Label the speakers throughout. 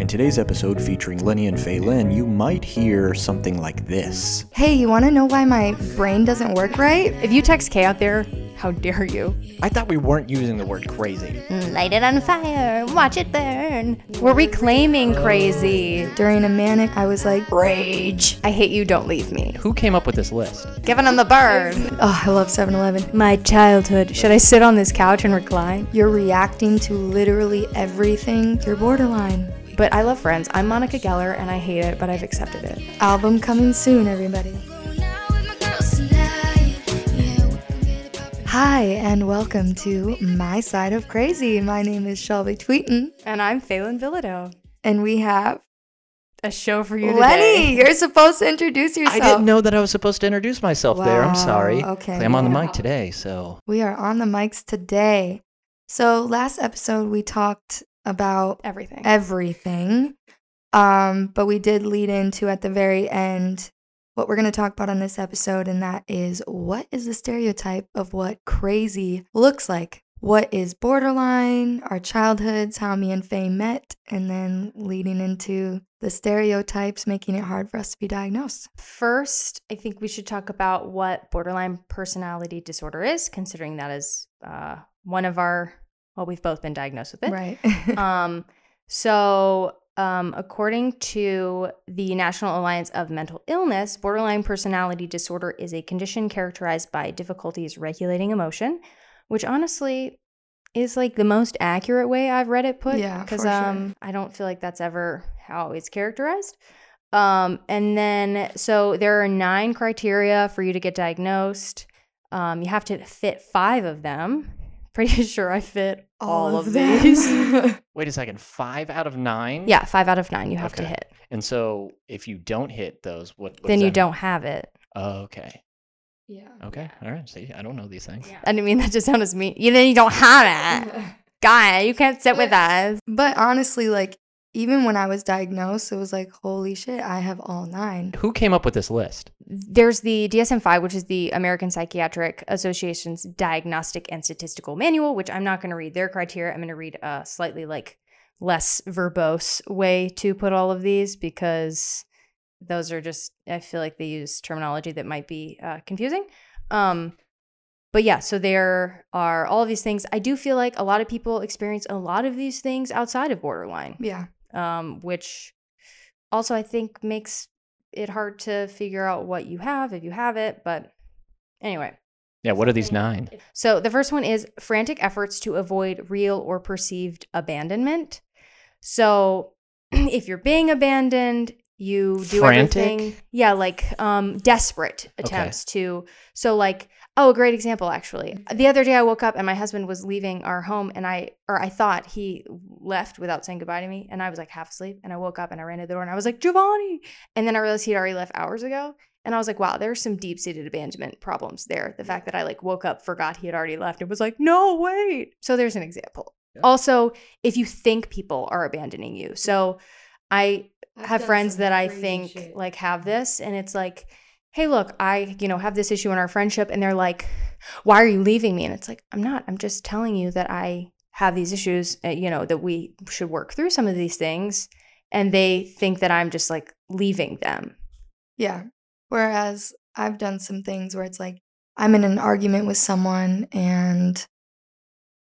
Speaker 1: In today's episode featuring Lenny and Phelan, you might hear something like this.
Speaker 2: Hey, you want to know why my brain doesn't work right?
Speaker 3: If you text K out there, how dare you?
Speaker 1: I thought we weren't using the word crazy.
Speaker 3: Mm, light it on fire, watch it burn. We're reclaiming crazy.
Speaker 2: During a manic, I was like, rage.
Speaker 3: I hate you, don't leave me.
Speaker 4: Who came up with this list?
Speaker 3: Giving them the bird.
Speaker 2: Oh, I love 7 Eleven.
Speaker 3: My childhood. Should I sit on this couch and recline?
Speaker 2: You're reacting to literally everything. You're borderline.
Speaker 3: But I love Friends. I'm Monica Geller and I hate it, but I've accepted it.
Speaker 2: Album coming soon, everybody. Hi, and welcome to My Side of Crazy. My name is Shelby Tweeton,
Speaker 3: And I'm Phelan Villado.
Speaker 2: and we have
Speaker 3: A show for you today.
Speaker 2: Lenny.
Speaker 3: today.
Speaker 2: You're supposed to introduce yourself.
Speaker 4: I didn't know that I was supposed to introduce myself there. I'm sorry.
Speaker 2: okay,
Speaker 4: I'm on the mic today, so
Speaker 2: We are on the mics today. So, last episode, we talked about
Speaker 3: Everything.
Speaker 2: everything. Um, but we did lead into at the very end what we're going to talk about on this episode, and that is what is the stereotype of what crazy looks like? What is borderline, our childhoods, how me and Faye met, and then leading into the stereotypes, making it hard for us to be diagnosed.
Speaker 3: First, I think we should talk about what borderline personality disorder is, considering that is uh, one of our, well, we've both been diagnosed with it.
Speaker 2: Right.
Speaker 3: um, so, um, according to the National Alliance of Mental Illness, borderline personality disorder is a condition characterized by difficulties regulating emotion, which honestly is like the most accurate way I've read it put.
Speaker 2: Yeah,
Speaker 3: because
Speaker 2: for sure.
Speaker 3: um, I don't feel like that's ever how it's characterized. Um, and then, so there are nine criteria for you to get diagnosed. Um, you have to fit five of them. Pretty sure I fit all, of,
Speaker 2: them.
Speaker 3: these.
Speaker 4: wait a second. Five out of nine.
Speaker 3: Yeah, five out of nine you have to hit.
Speaker 4: And so if you don't hit those, what? what
Speaker 3: then
Speaker 4: does
Speaker 3: you
Speaker 4: that
Speaker 3: don't have it.
Speaker 4: Oh, okay.
Speaker 2: yeah.
Speaker 4: Okay. All right. See, I don't know these things.
Speaker 3: I didn't mean that to sound as mean. You then you don't have it. Guy, you can't sit with us.
Speaker 2: But honestly, like, even when I was diagnosed, it was like, holy shit, I have all nine.
Speaker 4: Who came up with this list?
Speaker 3: There's the DSM-5, which is the American Psychiatric Association's Diagnostic and Statistical Manual, which I'm not going to read their criteria. I'm going to read a slightly like less verbose way to put all of these because those are just I feel like they use terminology that might be uh, confusing. Um, but yeah, so there are all of these things. I do feel like a lot of people experience a lot of these things outside of borderline
Speaker 2: Yeah.
Speaker 3: Um, which also I think makes it hard to figure out what you have if you have it. But anyway,
Speaker 4: Yeah. What are these nine?
Speaker 3: so the first one is frantic efforts to avoid real or perceived abandonment. So if you're being abandoned, you do
Speaker 4: Frantic?
Speaker 3: everything. Yeah, like um, desperate attempts to. So like, oh, a great example actually. The other day I woke up and my husband was leaving our home, and I or I thought he left without saying goodbye to me, and I was like half asleep, and I woke up and I ran to the door and I was like Giovanni, and then I realized he'd already left hours ago. And I was like, wow, there's some deep seated abandonment problems there. The fact that I like woke up, forgot he had already left, and was like, no, wait. So there's an example.
Speaker 4: Yeah.
Speaker 3: Also, if you think people are abandoning you. So I have friends that I think like have this, and it's like, hey, look, I, you know, have this issue in our friendship, and they're like, why are you leaving me? And it's like, I'm not. I'm just telling you that I have these issues, uh, you know, that we should work through some of these things. And they think that I'm just like leaving them.
Speaker 2: Yeah. Whereas I've done some things where it's like I'm in an argument with someone and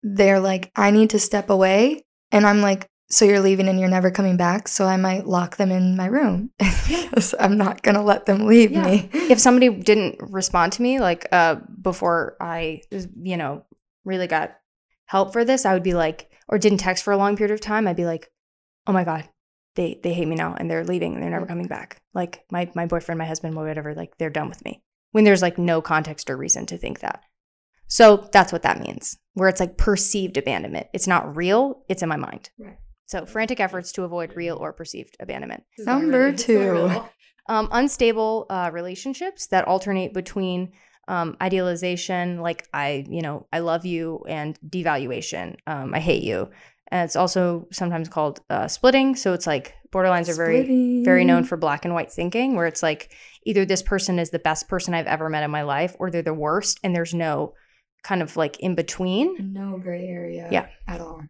Speaker 2: they're like, I need to step away. And I'm like, so you're leaving and you're never coming back. So I might lock them in my room because I'm not going to let them leave
Speaker 3: Yeah.
Speaker 2: me.
Speaker 3: if somebody didn't respond to me like uh before i you know really got help for this i would be like or didn't text for a long period of time i'd be like oh my god they they hate me now and they're leaving and they're never coming back like my my boyfriend my husband whatever like they're done with me when there's like no context or reason to think that so that's what that means where it's like perceived abandonment it's not real it's in my mind
Speaker 2: Right.
Speaker 3: So frantic efforts to avoid real or perceived abandonment
Speaker 2: Number two.
Speaker 3: um, unstable uh, relationships that alternate between um, idealization, like I, you know, I love you, and devaluation, um, I hate you. And it's also sometimes called uh, splitting. So it's like borderlines are very, very known for black and white thinking, where it's like either this person is the best person I've ever met in my life, or they're the worst, and there's no kind of like in between.
Speaker 2: No gray area
Speaker 3: Yeah.
Speaker 2: at all.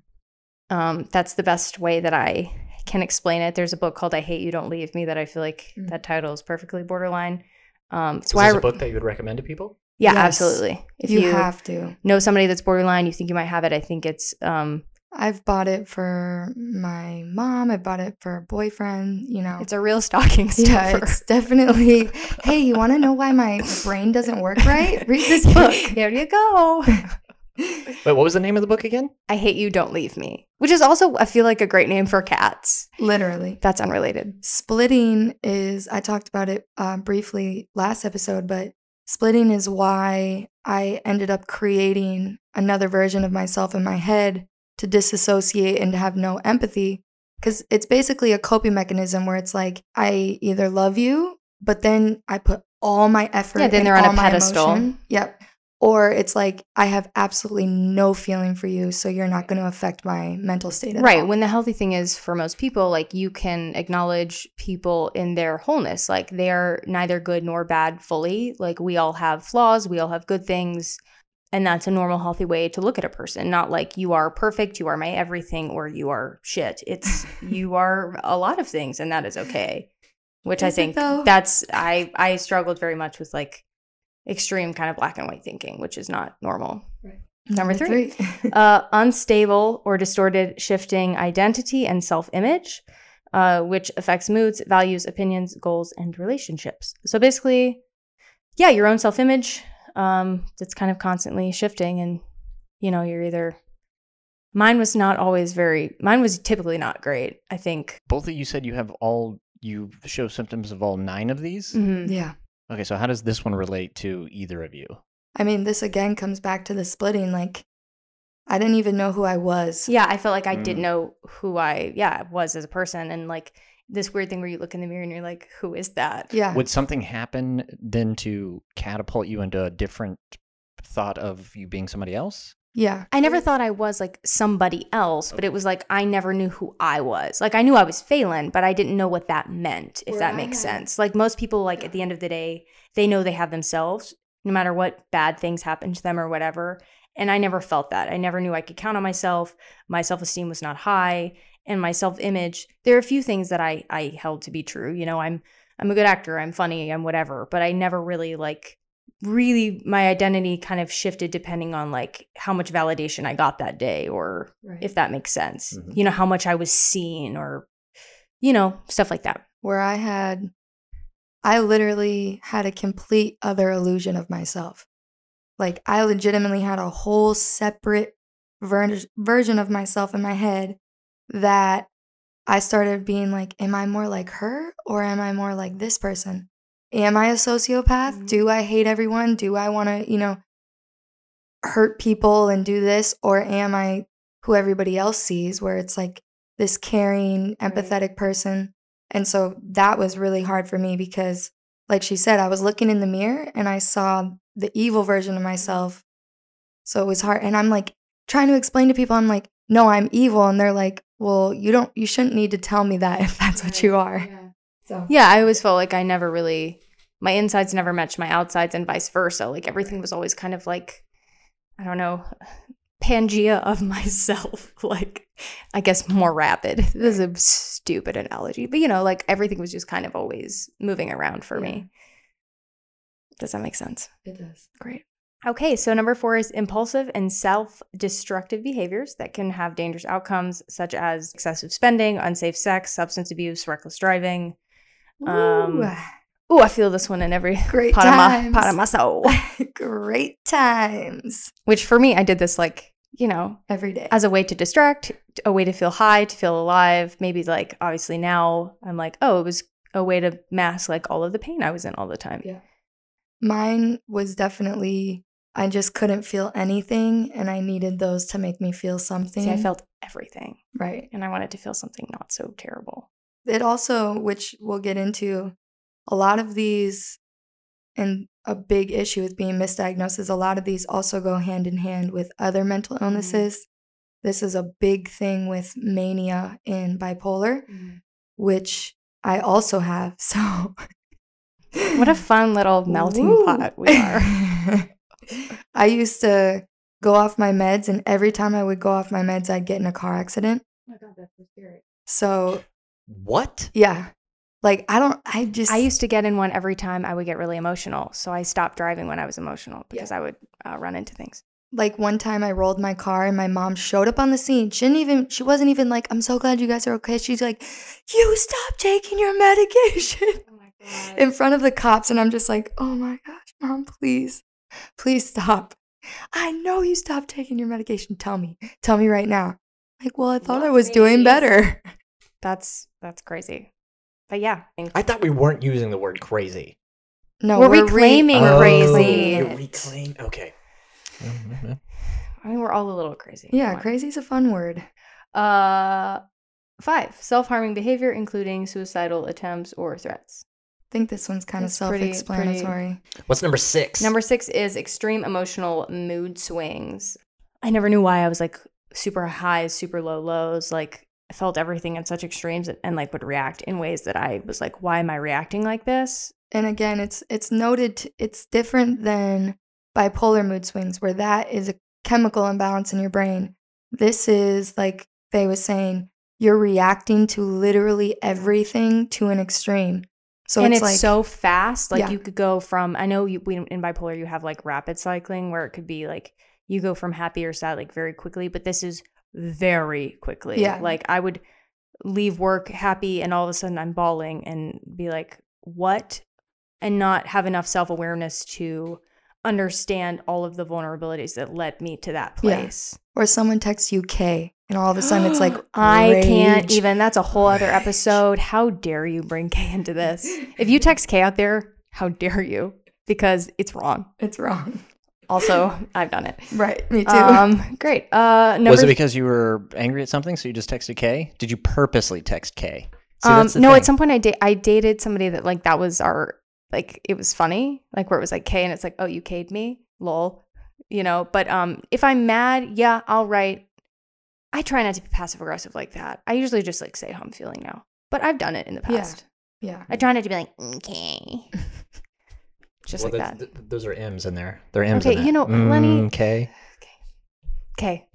Speaker 3: Um, that's the best way that I can explain it. There's a book called "I Hate You, Don't Leave Me" that I feel like
Speaker 2: Mm.
Speaker 3: that title is perfectly borderline. Um, it's
Speaker 4: Is
Speaker 3: why
Speaker 4: this
Speaker 3: I,
Speaker 4: a book that you would recommend to people?
Speaker 3: yeah,
Speaker 2: Yes.
Speaker 3: absolutely. If
Speaker 2: you,
Speaker 3: you,
Speaker 2: have to.
Speaker 3: know somebody that's borderline, you think you might have it. I think it's um,
Speaker 2: I've bought it for my mom. I bought it for a boyfriend. You know,
Speaker 3: it's a real stocking
Speaker 2: yeah, it's definitely. hey, you want to know why my brain doesn't work right? Read this book.
Speaker 3: Here you go.
Speaker 4: Wait, what was the name of the book again?
Speaker 3: I hate you, don't leave me. Which is also, I feel like a great name for cats.
Speaker 2: Literally.
Speaker 3: That's unrelated.
Speaker 2: Splitting is, I talked about it uh, briefly last episode, but splitting is why I ended up creating another version of myself in my head to disassociate and to have no empathy. Because it's basically a coping mechanism where it's like, I either love you, but then I put all my effort
Speaker 3: Yeah, then
Speaker 2: and
Speaker 3: they're on a
Speaker 2: all my
Speaker 3: pedestal.
Speaker 2: emotion. Yep. Or it's like, I have absolutely no feeling for you, so you're not going to affect my mental state at
Speaker 3: Right.
Speaker 2: all.
Speaker 3: When the healthy thing is for most people, like you can acknowledge people in their wholeness. Like they're neither good nor bad fully. Like we all have flaws, we all have good things. And that's a normal, healthy way to look at a person. Not like you are perfect, you are my everything, or you are shit. It's you are a lot of things, and that is okay. Which I
Speaker 2: Is it
Speaker 3: think that's I I struggled very much with like extreme kind of black and white thinking, which is not normal. Number three. uh, unstable or distorted shifting identity and self image, uh, which affects moods, values, opinions, goals, and relationships. So basically, yeah, your own self image um, that's kind of constantly shifting. And, you know, you're either. Mine was not always very, mine was typically not great, I think.
Speaker 1: Both of you said you have all you show symptoms of all nine of these.
Speaker 3: Mhm.
Speaker 2: yeah.
Speaker 1: Okay, so how does this one relate to either of you?
Speaker 2: I mean, this again comes back to the splitting. Like, I didn't even know who I was.
Speaker 3: Yeah, I felt like I didn't
Speaker 1: Mm.
Speaker 3: know who I, yeah, was as a person. And like this weird thing where you look in the mirror and you're like, who is that?
Speaker 2: Yeah.
Speaker 1: Would something happen then to catapult you into a different thought of you being somebody else?
Speaker 2: Yeah.
Speaker 3: I never thought I was like somebody else, but it was like I never knew who I was. Like I knew I was Phelan, but I didn't know what that meant, if that makes sense. Like most people, like at the end of the day, they know they have themselves, no matter what bad things happen to them or whatever. And I never felt that. I never knew I could count on myself. My self esteem was not high, and my self image. There are a few things that I I held to be true. You know, I'm I'm a good actor. I'm funny. I'm whatever. But I never really like really my identity kind of shifted depending on like how much validation I got that day or if that makes sense.
Speaker 1: Mhm.
Speaker 3: You know, how much I was seen or you know, stuff like that.
Speaker 2: Where I had, I literally had a complete other illusion of myself. Like, I legitimately had a whole separate ver- version of myself in my head that I started being like, am I more like her or am I more like this person? Am I a sociopath?
Speaker 3: Mhm.
Speaker 2: Do I hate everyone? Do I want to, you know, hurt people and do this? Or am I who everybody else sees, where it's like this caring,
Speaker 3: Right.
Speaker 2: empathetic person? And so that was really hard for me because, like she said, I was looking in the mirror and I saw the evil version of myself. So it was hard. And I'm like trying to explain to people, I'm like, no, I'm evil. And they're like, well, you don't, you shouldn't need to tell me that if that's what you are. So,
Speaker 3: Yeah, I always felt like I never really my insides never matched my outsides and vice versa. Like everything was always kind of like I don't know, Pangea of myself. like I guess more rapid. This is a stupid analogy, but you know, like everything was just kind of always moving around for
Speaker 2: Yeah.
Speaker 3: me. Does that make sense?
Speaker 2: it does.
Speaker 3: Great. Okay, so number four is impulsive and self destructive behaviors that can have dangerous outcomes, such as excessive spending, unsafe sex, substance abuse, reckless driving. Um,
Speaker 2: Ooh,
Speaker 3: Oh, I feel this one in every
Speaker 2: great
Speaker 3: part of, my, part of my soul.
Speaker 2: great times
Speaker 3: Which for me, I did this like, you know,
Speaker 2: every day.
Speaker 3: as a way to distract, a way to feel high, to feel alive. Maybe like, obviously now I'm like, oh, it was a way to mask like all of the pain I was in all the time.
Speaker 2: Yeah. Mine was definitely I just couldn't feel anything and I needed those to make me feel something.
Speaker 3: See, I felt everything
Speaker 2: right.
Speaker 3: and I wanted to feel something not so terrible.
Speaker 2: It also, which we'll get into, a lot of these and a big issue with being misdiagnosed is a lot of these also go hand in hand with other mental mm-hmm. illnesses. This is a big thing with mania and bipolar, mm-hmm. which I also have. So
Speaker 3: What a fun little melting
Speaker 2: Woo.
Speaker 3: pot we are.
Speaker 2: I used to go off my meds, and every time I would go off my meds, I'd get in a car accident.
Speaker 3: Oh my god, that's so scary.
Speaker 2: So,
Speaker 1: What?
Speaker 2: yeah. Like, I don't, I just,
Speaker 3: I used to get in one every time I would get really emotional. So I stopped driving when I was emotional because I would uh, run into things.
Speaker 2: like, one time I rolled my car, and my mom showed up on the scene. She didn't even, she wasn't even like, I'm so glad you guys are okay. She's like, you stop taking your medication.
Speaker 3: Oh my god.
Speaker 2: in front of the cops and I'm just like, "Oh my gosh, mom, please. Please stop. I know you stopped taking your medication. Tell me. Tell me right now." Like, "Well, I thought I was doing better."
Speaker 3: That's that's crazy. But yeah,
Speaker 1: I thought we weren't using the word crazy.
Speaker 2: No,
Speaker 3: We're
Speaker 2: re-
Speaker 3: reclaiming
Speaker 2: we're
Speaker 3: crazy.
Speaker 2: reclaiming
Speaker 1: You're
Speaker 2: it.
Speaker 1: reclaim. Okay. Mhm.
Speaker 3: I mean we're all a little crazy.
Speaker 2: Yeah,
Speaker 3: crazy
Speaker 2: is a fun word.
Speaker 3: Uh five. Self-harming behavior including suicidal attempts or threats.
Speaker 2: I think this one's kind of
Speaker 3: It's pretty-
Speaker 2: self-explanatory.
Speaker 1: What's number six?
Speaker 3: Number six is extreme emotional mood swings. I never knew why I was like super highs, super low lows. Like I felt everything in such extremes and, and like would react in ways that I was like, why am I reacting like this?
Speaker 2: And again, it's it's noted it's different than bipolar mood swings where that is a chemical imbalance in your brain. This is like Faye was saying, you're reacting to literally everything to an extreme. So
Speaker 3: and
Speaker 2: it's,
Speaker 3: it's,
Speaker 2: like
Speaker 3: so fast. Like
Speaker 2: Yeah.
Speaker 3: you could go from I know you we, in bipolar you have like rapid cycling where it could be like you go from happy or sad like very quickly, but this is very quickly.
Speaker 2: Yeah.
Speaker 3: Like I would leave work happy and all of a sudden I'm bawling and be like, "What?" and not have enough self-awareness to understand all of the vulnerabilities that led me to that
Speaker 2: Yeah.
Speaker 3: place.
Speaker 2: or someone texts you K and all of a sudden it's like
Speaker 3: I can't even. That's a whole other episode. How dare you bring K into this? If you text K out there, how dare you? Because it's wrong.
Speaker 2: It's wrong.
Speaker 3: Also, I've done it.
Speaker 2: Right. Me too.
Speaker 3: Um, great. Uh, number
Speaker 1: Was it because you were angry at something, so you just texted K? Did you purposely text K? See,
Speaker 3: um, no,
Speaker 1: thing.
Speaker 3: at some point I da- I dated somebody that like that was our like it was funny like where it was like K and it's like oh you K'd me lol you know but um if I'm mad yeah I'll write I try not to be passive aggressive like that I usually just like say how I'm feeling now but I've done it in the
Speaker 2: Yeah.
Speaker 3: past
Speaker 2: yeah.
Speaker 3: I try not to be like okay just
Speaker 1: Well,
Speaker 3: like that
Speaker 1: th- those are M's in there. They're M's.
Speaker 3: Okay,
Speaker 1: in
Speaker 3: you
Speaker 1: that.
Speaker 3: know, Lenny-
Speaker 1: Mm, K.
Speaker 3: K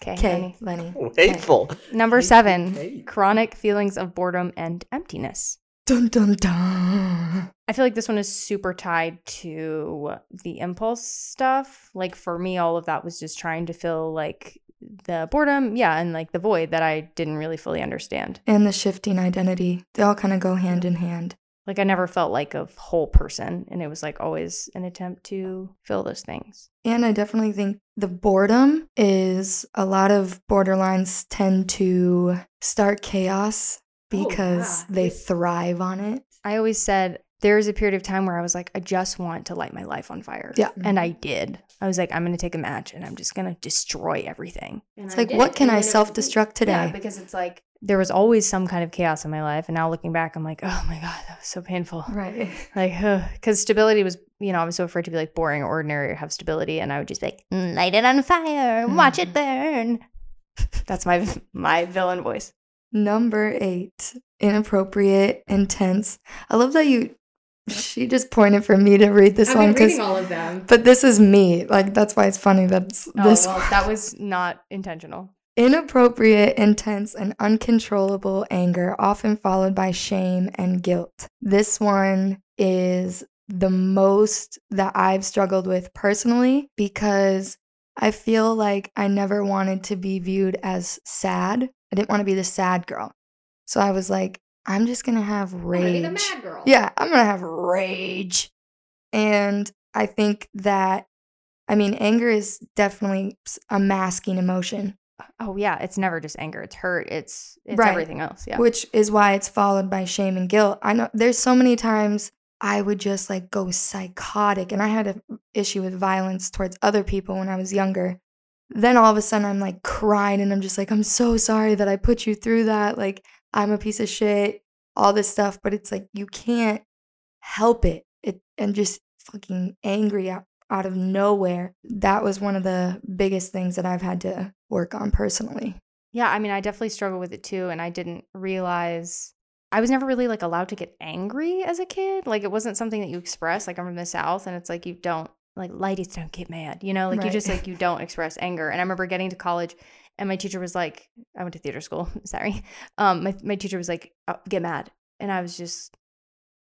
Speaker 3: K
Speaker 2: K. Lenny.
Speaker 1: Hateful.
Speaker 3: number
Speaker 1: Hate-
Speaker 3: seven
Speaker 1: hate.
Speaker 3: chronic feelings of boredom and emptiness
Speaker 2: Dun dun dun.
Speaker 3: I feel like this one is super tied to the impulse stuff. Like for me, all of that was just trying to fill like the boredom, yeah, and like the void that I didn't really fully understand.
Speaker 2: And the shifting identity. They all kind of go hand in hand.
Speaker 3: Like I never felt like a whole person, and it was like always an attempt to fill those things.
Speaker 2: And I definitely think the boredom is a lot of borderlines tend to start chaos
Speaker 3: Oh,
Speaker 2: because
Speaker 3: yeah.
Speaker 2: they thrive on it.
Speaker 3: I always said there was a period of time where I was like, I just want to light my life on fire.
Speaker 2: Yeah.
Speaker 3: And I did. I was like, I'm going to take a match and I'm just going to destroy everything.
Speaker 2: And It's like, what can I self destruct today?
Speaker 3: Yeah, because it's like there was always some kind of chaos in my life. And now looking back, I'm like, oh my God, that was so painful.
Speaker 2: right.
Speaker 3: Like, because stability was, you know, I was so afraid to be like boring or ordinary or have stability. And I would just be like, "Mm, light it on fire, watch it burn. That's my my villain voice.
Speaker 2: Number eight, inappropriate, intense. I love that you. She just pointed for me to read this one because,
Speaker 3: all of them.
Speaker 2: but this is me. Like that's why it's funny That's
Speaker 3: Oh,
Speaker 2: this
Speaker 3: well,
Speaker 2: one.
Speaker 3: that was not intentional.
Speaker 2: Inappropriate, intense, and uncontrollable anger, often followed by shame and guilt. This one is the most that I've struggled with personally because I feel like I never wanted to be viewed as sad. I didn't want to be the sad girl. So I was like, I'm just going to have rage.
Speaker 3: girl.
Speaker 2: Yeah, I'm gonna have rage. And I think that, I mean, anger is definitely a masking emotion,
Speaker 3: Oh yeah, it's never just anger. It's hurt. It's it's
Speaker 2: Right.
Speaker 3: everything else. Yeah.
Speaker 2: which is why it's followed by shame and guilt. I know there's so many times I would just like go psychotic, and I had an issue with violence towards other people when I was younger. Then all of a sudden, I'm like crying, and I'm just like, I'm so sorry that I put you through that. Like, I'm a piece of shit, all this stuff. But it's like, you can't help it. It and just fucking angry out, out of nowhere. That was one of the biggest things that I've had to work on personally.
Speaker 3: Yeah, I mean, I definitely struggle with it too, and I didn't realize I was never really like allowed to get angry as a kid. Like it wasn't something that you express. Like I'm from the South, and it's like you don't like ladies don't get mad, you know, like you just like you don't express anger. And I remember getting to college and my teacher was like, I went to theater school, sorry. Um, my, my teacher was like, oh, get mad. And I was just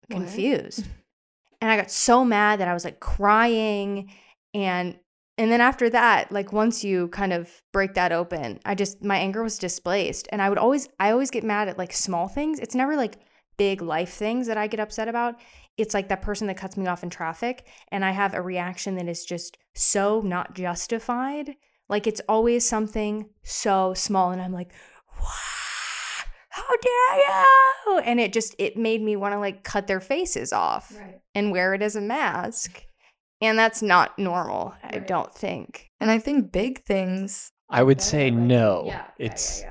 Speaker 2: What?
Speaker 3: confused. and I got so mad that I was like crying and and then after that, like once you kind of break that open, I just my anger was displaced. And I would always I always get mad at like small things. It's never like big life things that I get upset about. It's like that person that cuts me off in traffic and I have a reaction that is just so not justified. Like it's always something so small and I'm like, "Wah, how dare you?" And it just it made me want to like cut their faces off
Speaker 2: Right.
Speaker 3: and wear it as a mask. And that's not normal, I don't think.
Speaker 2: And I think big things.
Speaker 1: I would say
Speaker 2: right?
Speaker 1: no. it's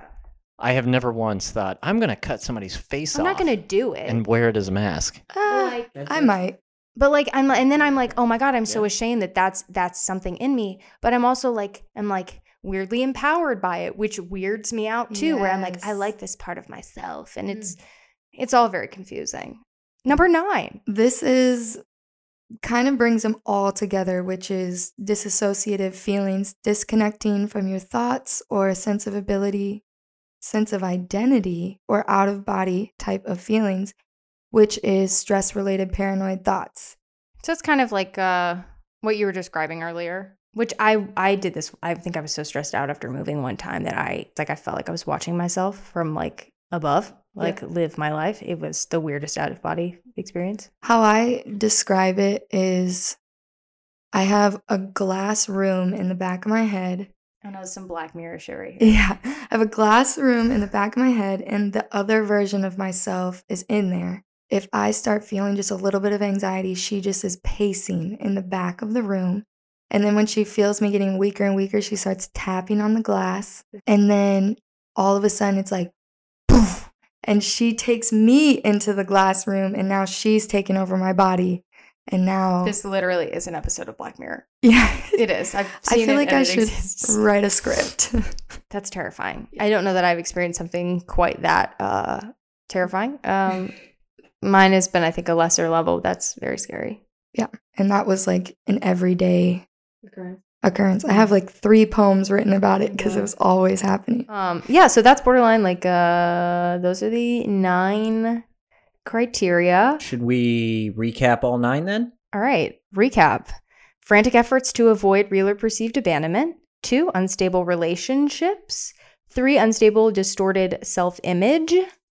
Speaker 1: I have never once thought I'm gonna cut somebody's face off.
Speaker 3: I'm not gonna do it.
Speaker 1: and wear it as a mask.
Speaker 2: Uh, I might.
Speaker 3: But like I'm and then I'm like, oh my god, I'm so
Speaker 1: Yeah.
Speaker 3: ashamed that that's that's something in me. But I'm also like I'm like weirdly empowered by it, which weirds me out too. Where I'm like, I like this part of myself, and it's mm. it's all very confusing. Number nine.
Speaker 2: This is kind of brings them all together, which is disassociative feelings, disconnecting from your thoughts or a sense of ability, sense of identity, or out of body type of feelings, which is stress related paranoid thoughts.
Speaker 3: So it's kind of like uh, what you were describing earlier, which I I did this. I think I was so stressed out after moving one time that I like I felt like I was watching myself from like above, like live my life. It was the weirdest out of body experience.
Speaker 2: How I describe it is I have a glass room in the back of my head
Speaker 3: I know it's some Black Mirror shit right here.
Speaker 2: Yeah, I have a glass room in the back of my head, and the other version of myself is in there. If I start feeling just a little bit of anxiety, she just is pacing in the back of the room. And then when she feels me getting weaker and weaker, she starts tapping on the glass. And then all of a sudden, it's like, poof, and she takes me into the glass room, and now she's taking over my body. And now,
Speaker 3: This literally is an episode of Black Mirror.
Speaker 2: yeah,
Speaker 3: It is. I've
Speaker 2: I feel like I should
Speaker 3: exists.
Speaker 2: write a script.
Speaker 3: That's terrifying. I don't know that I've experienced something quite that uh, terrifying. Um, mine has been, I think, a lesser level. That's very scary. Yeah.
Speaker 2: And that was like an everyday occurrence. I have like three poems written about it because it was always happening.
Speaker 3: Um, yeah, so that's borderline. Like, uh, those are the nine criteria.
Speaker 5: Should we recap all nine then?
Speaker 3: All right, recap: frantic efforts to avoid real or perceived abandonment. Two, unstable relationships. Three, unstable, distorted self-image.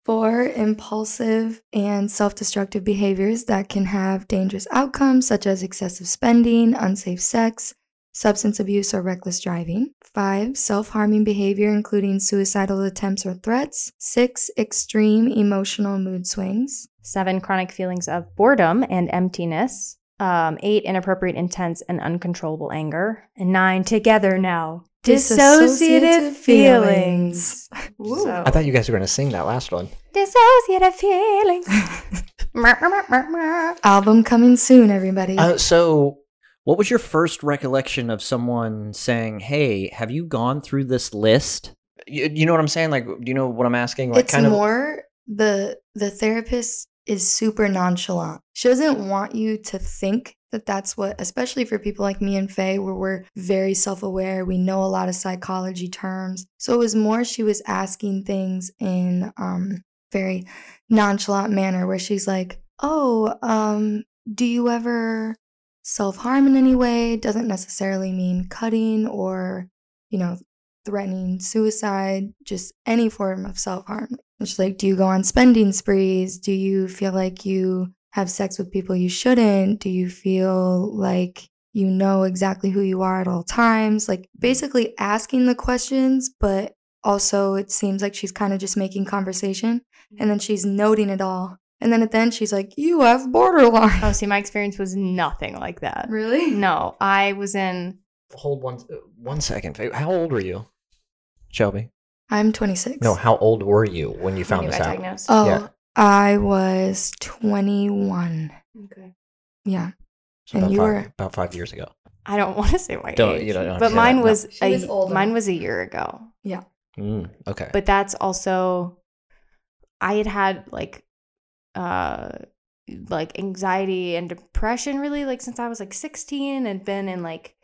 Speaker 2: Four, impulsive and self destructive behaviors that can have dangerous outcomes, such as excessive spending, unsafe sex, substance abuse, or reckless driving. Five, self harming behavior, including suicidal attempts or threats. Six, extreme emotional mood swings.
Speaker 3: Seven, chronic feelings of boredom and emptiness. Um, eight, inappropriate, intense, and uncontrollable anger. And nine, together now, dissociative
Speaker 2: Dissociative
Speaker 3: feelings. So-
Speaker 1: I thought you guys were gonna sing that last one.
Speaker 3: Dissociative feelings.
Speaker 2: Album coming soon, everybody.
Speaker 1: Uh, so
Speaker 5: What was your first recollection of someone saying, "Hey, have you gone through this list?"
Speaker 1: you, you know what I'm saying? Like, do you know what I'm asking? Like,
Speaker 2: it's
Speaker 1: kind of.
Speaker 2: more the the therapist is super nonchalant. She doesn't want you to think that that's what, especially for people like me and Faye, where we're very self aware. We know a lot of psychology terms. So it was more she was asking things in um very nonchalant manner, where she's like, "Oh, um, do you ever self harm in any way?" Doesn't necessarily mean cutting or you know threatening suicide, just any form of self harm. And she's like, Do you go on spending sprees? Do you feel like you have sex with people you shouldn't? Do you feel like you know exactly who you are at all times? Like basically asking the questions, but also it seems like she's kind of just making conversation and then she's noting it all. And then at the end, she's like, You have borderline.
Speaker 3: Oh, see, my experience was nothing like that.
Speaker 2: Really?
Speaker 3: No, I was in.
Speaker 1: Hold one uh, one second. How old were you, Shelby?
Speaker 2: I'm 26.
Speaker 1: No, how old were you when you
Speaker 3: when
Speaker 1: found
Speaker 3: you
Speaker 1: this
Speaker 3: got
Speaker 1: out?
Speaker 3: diagnosed.
Speaker 2: Oh,
Speaker 1: Yeah.
Speaker 2: I was 21.
Speaker 3: Okay.
Speaker 2: Yeah.
Speaker 1: So
Speaker 2: and
Speaker 1: about
Speaker 2: you
Speaker 1: five,
Speaker 2: were-
Speaker 1: about five years ago.
Speaker 3: I don't want to say my
Speaker 1: Don't-
Speaker 3: age,
Speaker 1: you don't have to
Speaker 3: but mine
Speaker 1: that, no.
Speaker 3: was
Speaker 2: She
Speaker 3: a
Speaker 2: was older.
Speaker 3: mine was a year ago.
Speaker 1: Mm, okay.
Speaker 3: But that's also, I had had like, uh, like anxiety and depression really like since I was like 16 and been in like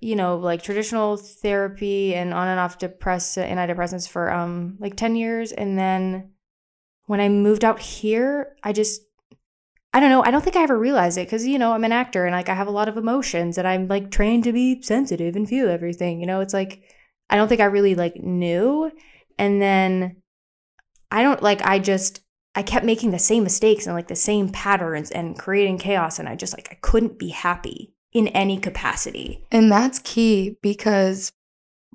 Speaker 3: you know like traditional therapy and on and off depress antidepressants for um like 10 years and then when I moved out here I just I don't know I don't think I ever realized it cuz you know I'm an actor and like I have a lot of emotions and I'm like trained to be sensitive and feel everything you know it's like I don't think I really like knew and then I don't like I just I kept making the same mistakes and like the same patterns and creating chaos and I just like I couldn't be happy in any capacity.
Speaker 2: And that's key because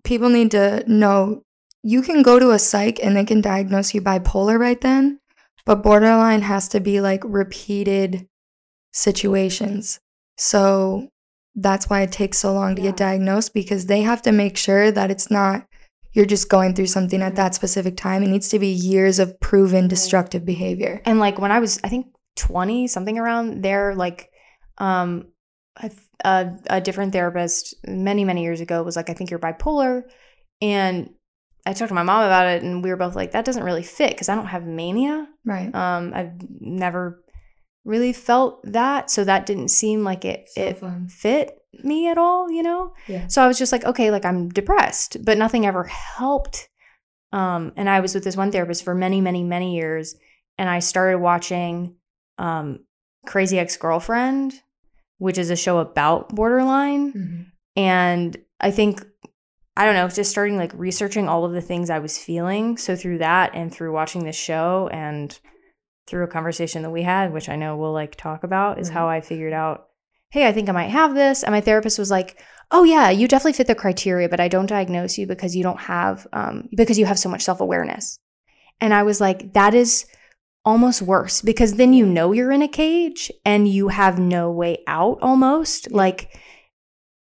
Speaker 2: people need to know you can go to a psych and they can diagnose you bipolar right then, but borderline has to be like repeated situations. So that's why it takes so long to
Speaker 3: Yeah.
Speaker 2: get diagnosed because they have to make sure that it's not you're just going through something at that specific time. It needs to be years of proven destructive behavior.
Speaker 3: And like when I was I think 20 something around there like um a, a, a different therapist many many years ago was like I think you're bipolar and I talked to my mom about it and we were both like that doesn't really fit cuz I don't have mania.
Speaker 2: Right.
Speaker 3: Um I've never really felt that so that didn't seem like it
Speaker 2: So
Speaker 3: it
Speaker 2: fun.
Speaker 3: fit me at all, you know?
Speaker 2: Yeah.
Speaker 3: So I was just like, okay, like I'm depressed, but nothing ever helped. Um, and I was with this one therapist for many, many, many years. And I started watching um, Crazy Ex Girlfriend, which is a show about borderline.
Speaker 2: Mhm.
Speaker 3: And I think, I don't know, just starting like researching all of the things I was feeling. So through that and through watching this show and through a conversation that we had, which I know we'll like talk about, is how I figured out, hey, I think I might have this. And my therapist was like, oh yeah, you definitely fit the criteria, but I don't diagnose you because you don't have, um, because you have so much self awareness. And I was like, that is almost worse because then you know you're in a cage and you have no way out almost. Like,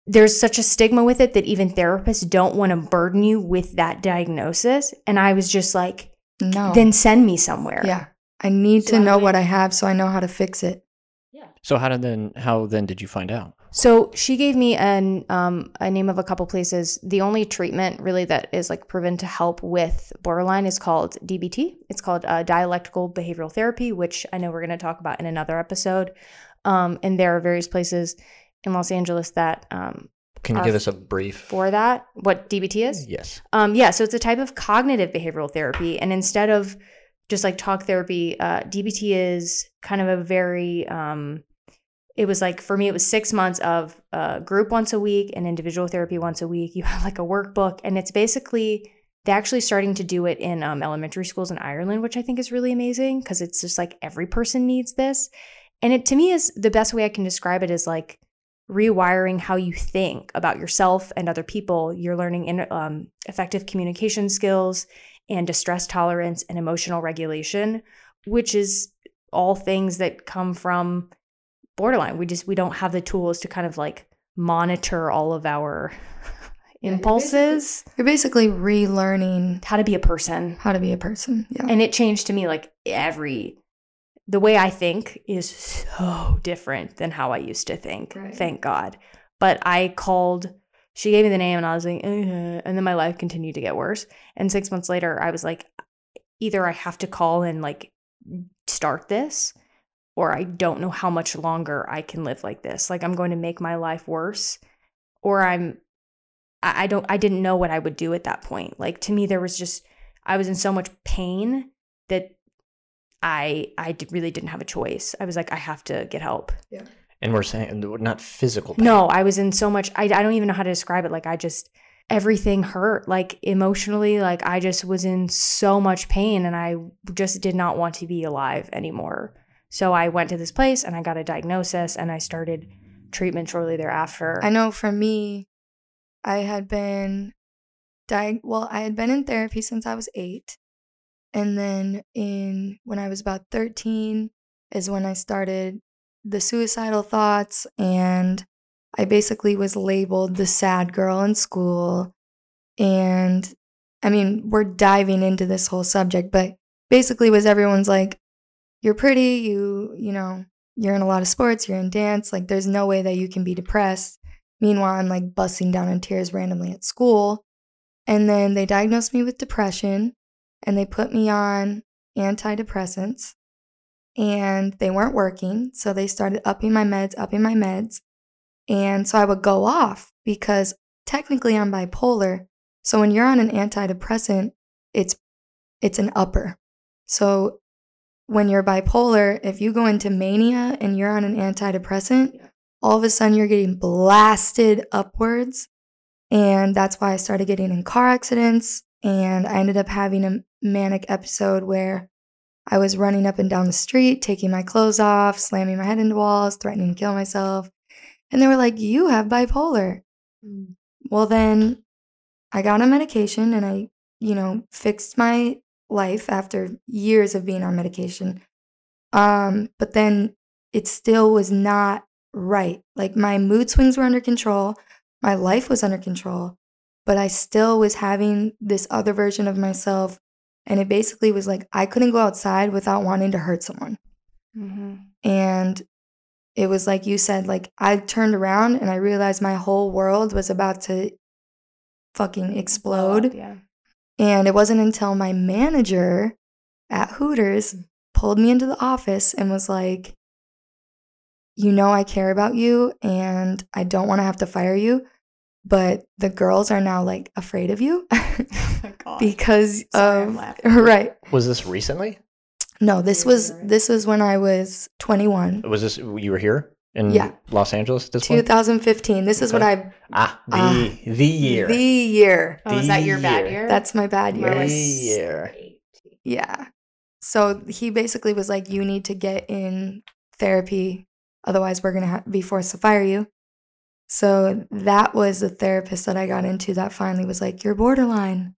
Speaker 3: there's such a stigma with it that even therapists don't want to burden you with that diagnosis. And I was just like,
Speaker 2: No.
Speaker 3: then send me somewhere.
Speaker 2: yeah. I need
Speaker 3: So
Speaker 2: to know
Speaker 3: went-
Speaker 2: what I have so I know how to fix it. Yeah.
Speaker 1: So how did then how then did you find out?
Speaker 3: So she gave me an um, a name of a couple places. The only treatment really that is like proven to help with borderline is called DBT. It's called uh, dialectical behavioral therapy, which I know we're going to talk about in another episode. Um, and there are various places in Los Angeles that um,
Speaker 1: Can you give us a brief?
Speaker 3: for that. What DBT is?
Speaker 1: Yes.
Speaker 3: Um, yeah, so it's a type of cognitive behavioral therapy, and instead of just like talk therapy, uh, DBT is kind of a very. Um, it was like for me, it was six months of uh, group once a week and individual therapy once a week. You have like a workbook, and it's basically they're actually starting to do it in um, elementary schools in Ireland, which I think is really amazing because it's just like every person needs this, and it to me is the best way I can describe it is like rewiring how you think about yourself and other people. You're learning in, um, effective communication skills and distress tolerance and emotional regulation, which is all things that come from borderline. We just we don't have the tools to kind of like monitor all of our
Speaker 2: you're
Speaker 3: impulses,
Speaker 2: You're basically relearning
Speaker 3: how to be a person.
Speaker 2: how to be a person. Yeah.
Speaker 3: And it changed to me like every the way I think is so different than how I used to think.
Speaker 2: Right.
Speaker 3: Thank God. But I called, she gave me the name and I was like, "Uh," and then my life continued to get worse. And six months later, I was like, either I have to call and like start this, or I don't know how much longer I can live like this. Like I'm going to make my life worse, or I'm, I I don't, I didn't know what I would do at that point. Like to me, there was just, I was in so much pain that I I d- really didn't have a choice. I was like, I have to get help. Yeah.
Speaker 1: And we're saying not physical. Pain.
Speaker 3: No, I was in so much. I I don't even know how to describe it. Like I just everything hurt. Like emotionally, like I just was in so much pain, and I just did not want to be alive anymore. So I went to this place and I got a diagnosis, and I started treatment shortly thereafter.
Speaker 2: I know for me, I had been diag- well, I had been in therapy since I was 8. And then in when I was about 13 is when I started the suicidal thoughts and I basically was labeled the sad girl in school. And I mean, we're diving into this whole subject, but basically was everyone's like you're pretty, you, you know, you're in a lot of sports, you're in dance, like there's no way that you can be depressed. Meanwhile, I'm like busting down in tears randomly at school. And then they diagnosed me with depression and they put me on antidepressants. and they weren't working. So they started upping my meds, upping my meds. And so I would go off because technically I'm bipolar. So when you're on an antidepressant, it's it's an upper. So when you're bipolar, if you go into mania and you're on an antidepressant, all of a sudden you're getting blasted upwards. And that's why I started getting in car accidents. And I ended up having a manic episode where I was running up and down the street, taking my clothes off, slamming my head into walls, threatening to kill myself. And they were like, You have bipolar. Well, then I got on medication and I, you know, fixed my life after years of being on medication. Um, but then it still was not right. Like my mood swings were under control, my life was under control, but I still was having this other version of myself. And it basically was like I couldn't go outside without wanting to hurt someone.
Speaker 3: Mm-hmm.
Speaker 2: And it was like you said, like I turned around and I realized my whole world was about to fucking explode.
Speaker 3: Yeah.
Speaker 2: And it wasn't until my manager at Hooters pulled me into the office and was like, You know, I care about you and I don't want to have to fire you, but the girls are now like afraid of you
Speaker 3: Oh
Speaker 2: because
Speaker 3: Sorry, I'm
Speaker 2: of, right.
Speaker 4: Was this recently?
Speaker 2: No, this was this was when I was 21.
Speaker 4: Was this you were here in
Speaker 2: Yeah.
Speaker 4: Los Angeles this point?
Speaker 2: 2015. This is when I
Speaker 4: Ah, the
Speaker 2: Ah,
Speaker 4: the year.
Speaker 2: the year.
Speaker 3: Oh, is that your bad
Speaker 4: year.
Speaker 3: year?
Speaker 2: That's my bad year.
Speaker 4: The year.
Speaker 2: Yeah. So he basically was like, you need to get in therapy. Otherwise, we're going to ha- be forced to fire you. So that was the therapist that I got into that finally was like, you're borderline.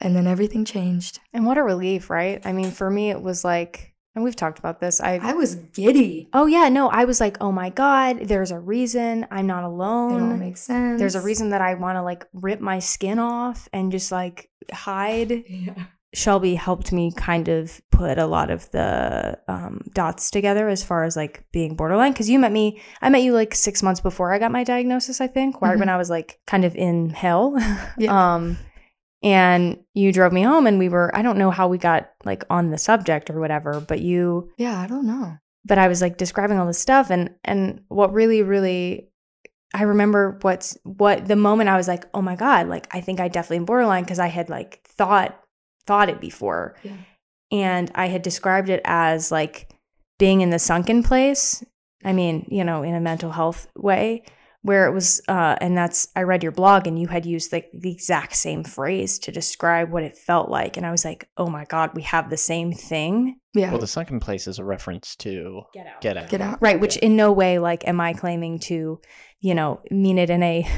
Speaker 2: And then everything changed.
Speaker 3: And what a relief, right? I mean, for me, it was like, and we've talked about this. I,
Speaker 2: I was giddy.
Speaker 3: oh yeah, no, I was like, oh my god, there's a reason I'm not alone.
Speaker 2: It all makes sense.
Speaker 3: There's a reason that I want to like rip my skin off and just like hide.
Speaker 2: Yeah.
Speaker 3: Shelby helped me kind of put a lot of the um, dots together as far as like being borderline. Because you met me, I met you like six months before I got my diagnosis. I think, right
Speaker 2: Mhm.
Speaker 3: when I was like kind of in hell.
Speaker 2: Yeah.
Speaker 3: um, and you drove me home, and we were. I don't know how we got like on the subject or whatever, but you
Speaker 2: Yeah, I don't know.
Speaker 3: but I was like describing all this stuff and and what really really I remember what's what the moment I was like, "Oh my god, like I think I definitely am borderline" because I had like thought thought it before.
Speaker 2: Yeah.
Speaker 3: And I had described it as like being in the sunken place. I mean, you know, in a mental health way where it was uh and that's I read your blog and you had used like the exact same phrase to describe what it felt like and I was like, "Oh my god, we have the same thing."
Speaker 2: Yeah.
Speaker 4: Well, the sunken place is a reference to
Speaker 3: Get out.
Speaker 4: Get Out.
Speaker 2: Get out.
Speaker 3: Right, which in no way like am I claiming to, you know, mean it in a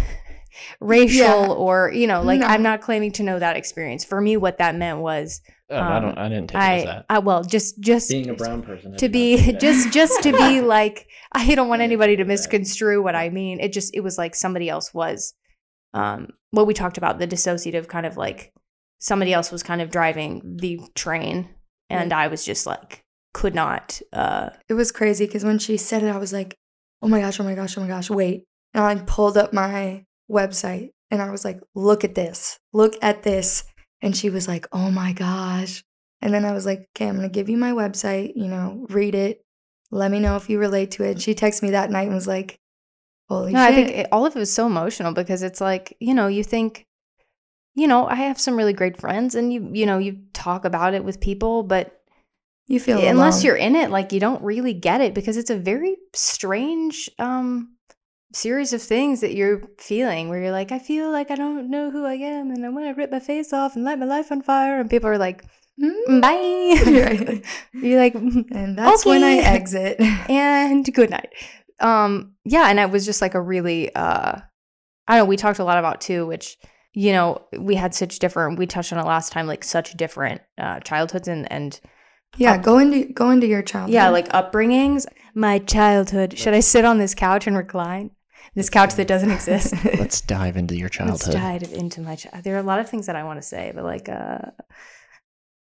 Speaker 3: racial
Speaker 2: Yeah.
Speaker 3: or, you know, like
Speaker 2: No.
Speaker 3: I'm not claiming to know that experience. For me what that meant was
Speaker 4: Oh, I
Speaker 3: Um,
Speaker 4: don't. I didn't take it as
Speaker 3: I,
Speaker 4: that.
Speaker 3: I well, just just
Speaker 5: Being a brown person.
Speaker 3: To be just just to be like I don't want
Speaker 5: I
Speaker 3: anybody to
Speaker 5: didn't that.
Speaker 3: misconstrue what I mean. It just it was like somebody else was um what we talked about the dissociative kind of like somebody else was kind of driving the train and I was just like could not uh
Speaker 2: It was crazy because when she said it, I was like, oh my gosh, oh my gosh, oh my gosh, wait. And I pulled up my website and I was like, look at this, look at this. And she was like, oh my gosh. And then I was like, okay, I'm going to give you my website, you know, read it. Let me know if you relate to it. And she texted me that night and was like, holy
Speaker 3: No,
Speaker 2: shit.
Speaker 3: I think it, all of it was so emotional because it's like, you know, you think, you know, I have some really great friends and you, you know, you talk about it with people, but
Speaker 2: you feel
Speaker 3: unless
Speaker 2: alone.
Speaker 3: you're in it, like you don't really get it because it's a very strange um series of things that you're feeling where you're like, I feel like I don't know who I am and I want to rip my face off and light my life on fire. And people are like,
Speaker 2: Mm.
Speaker 3: bye. You're like,
Speaker 2: And that's when I exit.
Speaker 3: and good night. Um, yeah, and it was just like a really uh I don't know, we talked a lot about too, which you know, we had such different we touched on it last time, like such different uh childhoods and and
Speaker 2: yeah,
Speaker 3: Up-
Speaker 2: go into go into your childhood.
Speaker 3: yeah, like upbringings. My childhood. Should I sit on this couch and recline? This couch that doesn't exist.
Speaker 4: Let's dive into your
Speaker 3: Let's
Speaker 4: childhood.
Speaker 3: dive into my child. There are a lot of things that I want to say, but like uh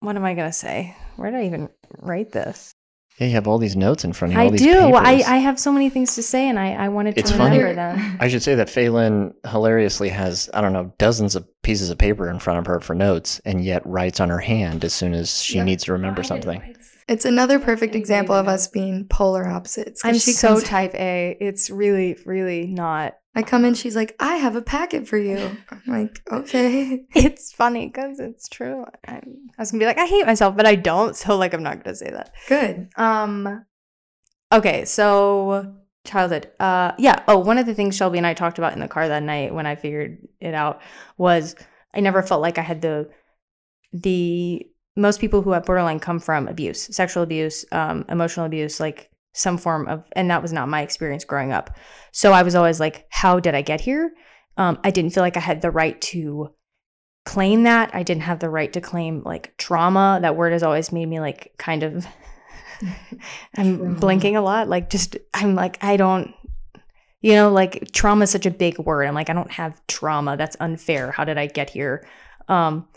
Speaker 3: what am I gonna say? Where did I even write this?
Speaker 4: Yeah, you have all these notes in front of you.
Speaker 3: I
Speaker 4: all these
Speaker 3: do. I,
Speaker 4: papers.
Speaker 3: I have so many things to say and I, I wanted to
Speaker 4: It's funny.
Speaker 3: remember them.
Speaker 4: I should say that Phelan hilariously has, I don't know, dozens of pieces of paper in front of her for notes, and yet writes on her hand as soon as she
Speaker 2: Yeah.
Speaker 4: needs to remember something.
Speaker 2: It's another perfect example of us being polar opposites.
Speaker 3: I'm so
Speaker 2: comes-
Speaker 3: type A. It's really, really not.
Speaker 2: I come in, she's like, I have a packet for you. I'm like, okay.
Speaker 3: It's funny because it's true. i I was gonna be like, I hate myself, but I don't. So like, I'm not gonna say that.
Speaker 2: Good.
Speaker 3: Um. Okay, so childhood. Uh, yeah. Oh, one of the things Shelby and I talked about in the car that night when I figured it out was I never felt like I had the the most people who have borderline come from abuse, sexual abuse, um, emotional abuse, like some form of, and that was not my experience growing up. So I was always like, how did I get here? Um, I didn't feel like I had the right to claim that. I didn't have the right to claim like trauma. That word has always made me like kind of I'm
Speaker 2: Trauma.
Speaker 3: blinking a lot. Like just I'm like I don't you know, like trauma is such a big word. I'm like I don't have trauma. That's unfair. How did I get here? Um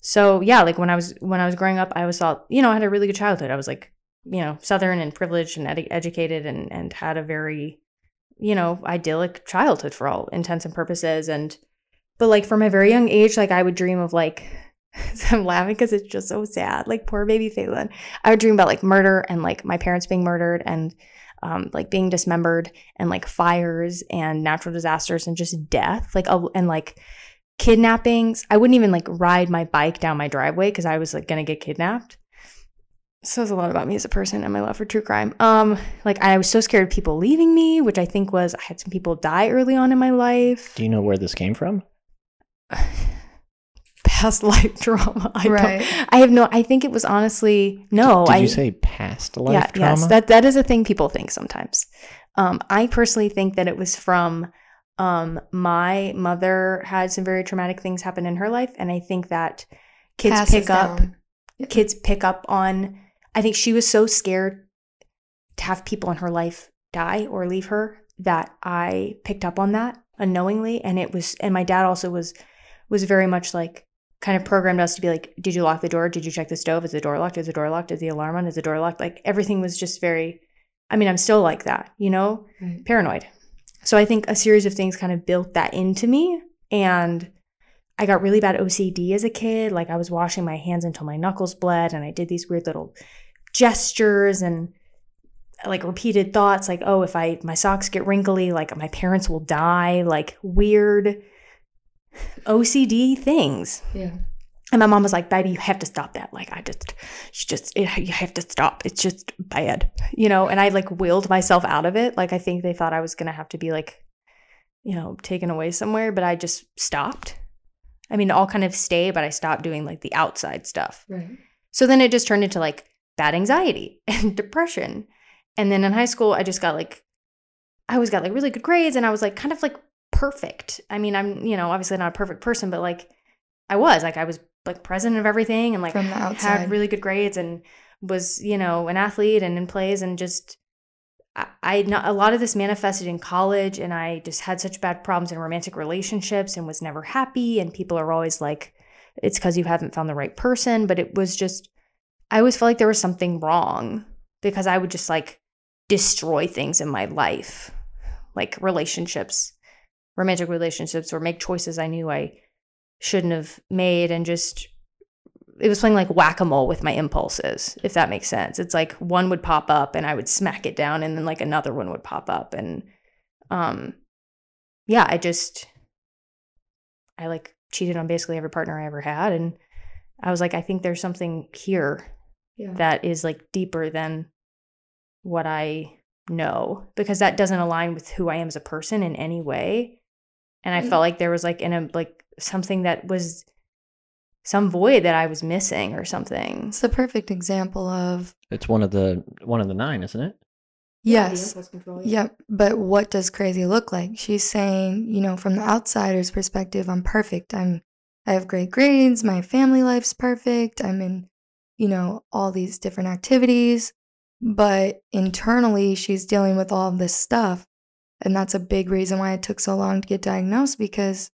Speaker 3: so yeah, like when I was when I was growing up, I always thought, you know, I had a really good childhood. I was like, you know, southern and privileged and ed- educated and and had a very you know, idyllic childhood for all intents and purposes and but like from a very young age, like I would dream of like I'm laughing because it's just so sad. Like poor baby Phelan. I would dream about like murder and like my parents being murdered and um, like being dismembered and like fires and natural disasters and just death. Like a- and like kidnappings. I wouldn't even like ride my bike down my driveway because I was like gonna get kidnapped. Says a lot about me as a person and my love for true crime. Um, like I was so scared of people leaving me, which I think was I had some people die early on in my life.
Speaker 1: Do you know where this came from?
Speaker 3: Past life trauma. I
Speaker 2: Right.
Speaker 3: don't. I have no. I think it was honestly no.
Speaker 1: Did
Speaker 3: I,
Speaker 1: you say past life
Speaker 3: yeah,
Speaker 1: trauma?
Speaker 3: Yes, that that is a thing people think sometimes. Um, I personally think that it was from um, my mother had some very traumatic things happen in her life, and I think that kids
Speaker 2: Passes
Speaker 3: pick up
Speaker 2: down.
Speaker 3: kids pick up on. I think she was so scared to have people in her life die or leave her that I picked up on that unknowingly, and it was. And my dad also was was very much like kind of programmed us to be like, did you lock the door? Did you check the stove? Is the door locked? Is the door locked? Is the alarm on? Is the door locked? Like everything was just very, I mean, I'm still like that, you know,
Speaker 2: Right.
Speaker 3: paranoid. So I think a series of things kind of built that into me. And I got really bad OCD as a kid. Like I was washing my hands until my knuckles bled and I did these weird little gestures and like repeated thoughts like, oh, if I, my socks get wrinkly, like my parents will die, like weird OCD things.
Speaker 2: Yeah.
Speaker 3: And my mom was like, baby, you have to stop that. Like, I just, you just, it, you have to stop. It's just bad, you know? And I like willed myself out of it. Like, I think they thought I was going to have to be like, you know, taken away somewhere, but I just stopped. I mean, I'll kind of stay, but I stopped doing like the outside stuff.
Speaker 2: Right.
Speaker 3: So then it just turned into like bad anxiety and depression. And then in high school, I just got like, I always got like really good grades and I was like kind of like perfect. I mean, I'm, you know, obviously not a perfect person, but like I was, like I was like president of everything and like
Speaker 2: From the outside.
Speaker 3: had really good grades and was, you know, an athlete and in plays and just, I, I not, a lot of this manifested in college and I just had such bad problems in romantic relationships and was never happy. And people are always like, it's because you haven't found the right person. But it was just, I always felt like there was something wrong because I would just like destroy things in my life, like relationships, romantic relationships, or make choices I knew I shouldn't have made. And just, it was playing like whack a mole with my impulses, if that makes sense. It's like one would pop up and I would smack it down, and then like another one would pop up. And, um, yeah, I just, I like cheated on basically every partner I ever had. And I was like, I think there's something here
Speaker 2: Yeah.
Speaker 3: that is like deeper than what I know because that doesn't align with who I am as a person in any way. And I
Speaker 2: Mm.
Speaker 3: felt like there was like in a like something that was some void that I was missing or something.
Speaker 2: It's the perfect example of
Speaker 1: It's one of the one of the nine, isn't it?
Speaker 2: yes. Yep. But what does crazy look like? She's saying, you know, from the outsider's perspective, I'm perfect. I'm I have great grades, my family life's perfect. I'm in, you know, all these different activities, but internally she's dealing with all of this stuff. And that's a big reason why it took so long to get diagnosed because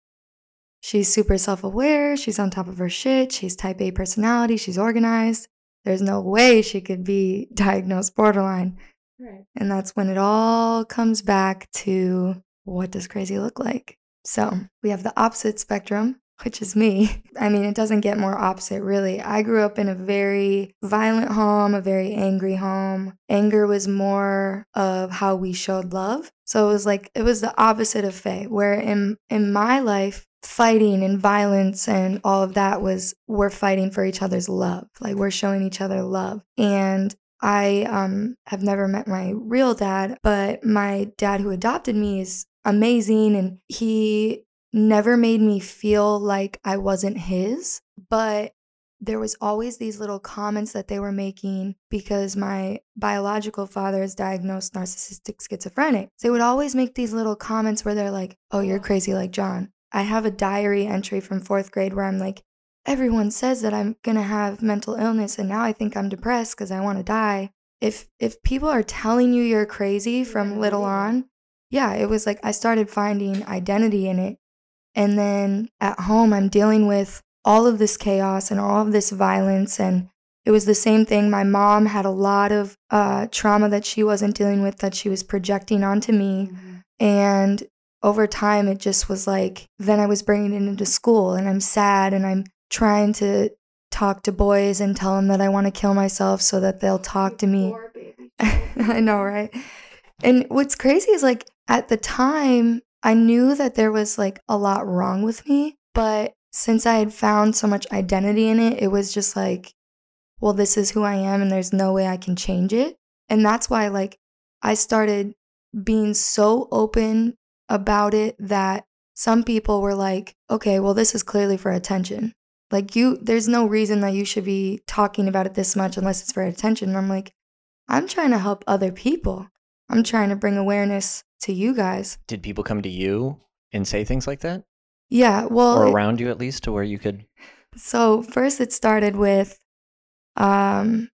Speaker 2: she's super self-aware, she's on top of her shit, she's type A personality, she's organized. There's no way she could be diagnosed borderline.
Speaker 3: Right.
Speaker 2: And that's when it all comes back to what does crazy look like? So we have the opposite spectrum which is me. I mean, it doesn't get more opposite, really. I grew up in a very violent home, a very angry home. Anger was more of how we showed love. So it was like it was the opposite of Faye, where in in my life, fighting and violence and all of that was we're fighting for each other's love. Like we're showing each other love. And I um, have never met my real dad, but my dad who adopted me is amazing and he never made me feel like I wasn't his, but there was always these little comments that they were making because my biological father is diagnosed narcissistic schizophrenic. They would always make these little comments where they're like, "Oh, you're crazy like John." I have a diary entry from 4th grade where I'm like, "Everyone says that I'm going to have mental illness and now I think I'm depressed cuz I want to die." If if people are telling you you're crazy from little on, yeah, it was like I started finding identity in it. And then at home, I'm dealing with all of this chaos and all of this violence. And it was the same thing. My mom had a lot of uh, trauma that she wasn't dealing with that she was projecting onto me. And over time, it just was like, then I was bringing it into school and I'm sad and I'm trying to talk to boys and tell them that I want to kill myself so that they'll talk to me. I know, right? And what's crazy is like at the time, I knew that there was like a lot wrong with me, but since I had found so much identity in it, it was just like, well, this is who I am and there's no way I can change it. And that's why like I started being so open about it that some people were like, okay, well, this is clearly for attention. Like, you, there's no reason that you should be talking about it this much unless it's for attention. And I'm like, I'm trying to help other people. I'm trying to bring awareness to you guys.
Speaker 1: Did people come to you and say things like that?
Speaker 2: Yeah, well,
Speaker 1: or
Speaker 2: it-
Speaker 1: around you at least to where you could
Speaker 2: So first it started with um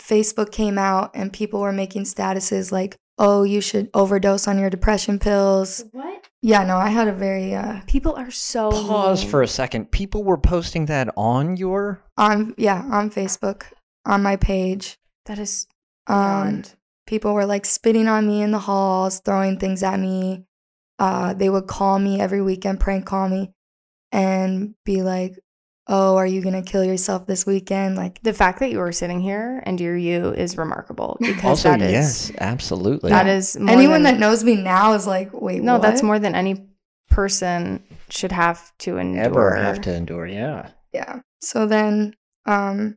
Speaker 2: Facebook came out and people were making statuses like, "Oh, you should overdose on your depression pills."
Speaker 3: What?
Speaker 2: Yeah, no, I had a very uh
Speaker 3: People are so
Speaker 1: pause
Speaker 3: mean.
Speaker 1: for a second. People were posting that on your
Speaker 2: on yeah, on Facebook, on my page.
Speaker 3: That is
Speaker 2: Um
Speaker 3: beyond.
Speaker 2: people were like spitting on me in the halls, throwing things at me. Uh they would call me every weekend, prank call me and be like, "Oh, are you going to kill yourself this weekend?" Like
Speaker 3: the fact that you are sitting here and you're you is remarkable because
Speaker 1: Also,
Speaker 3: that is
Speaker 1: yes, absolutely.
Speaker 3: That is more
Speaker 2: anyone
Speaker 3: than,
Speaker 2: that knows me now is like, "Wait,
Speaker 3: no, that's more than any person should have to endure.
Speaker 1: ever have to endure. Yeah.
Speaker 2: yeah so then um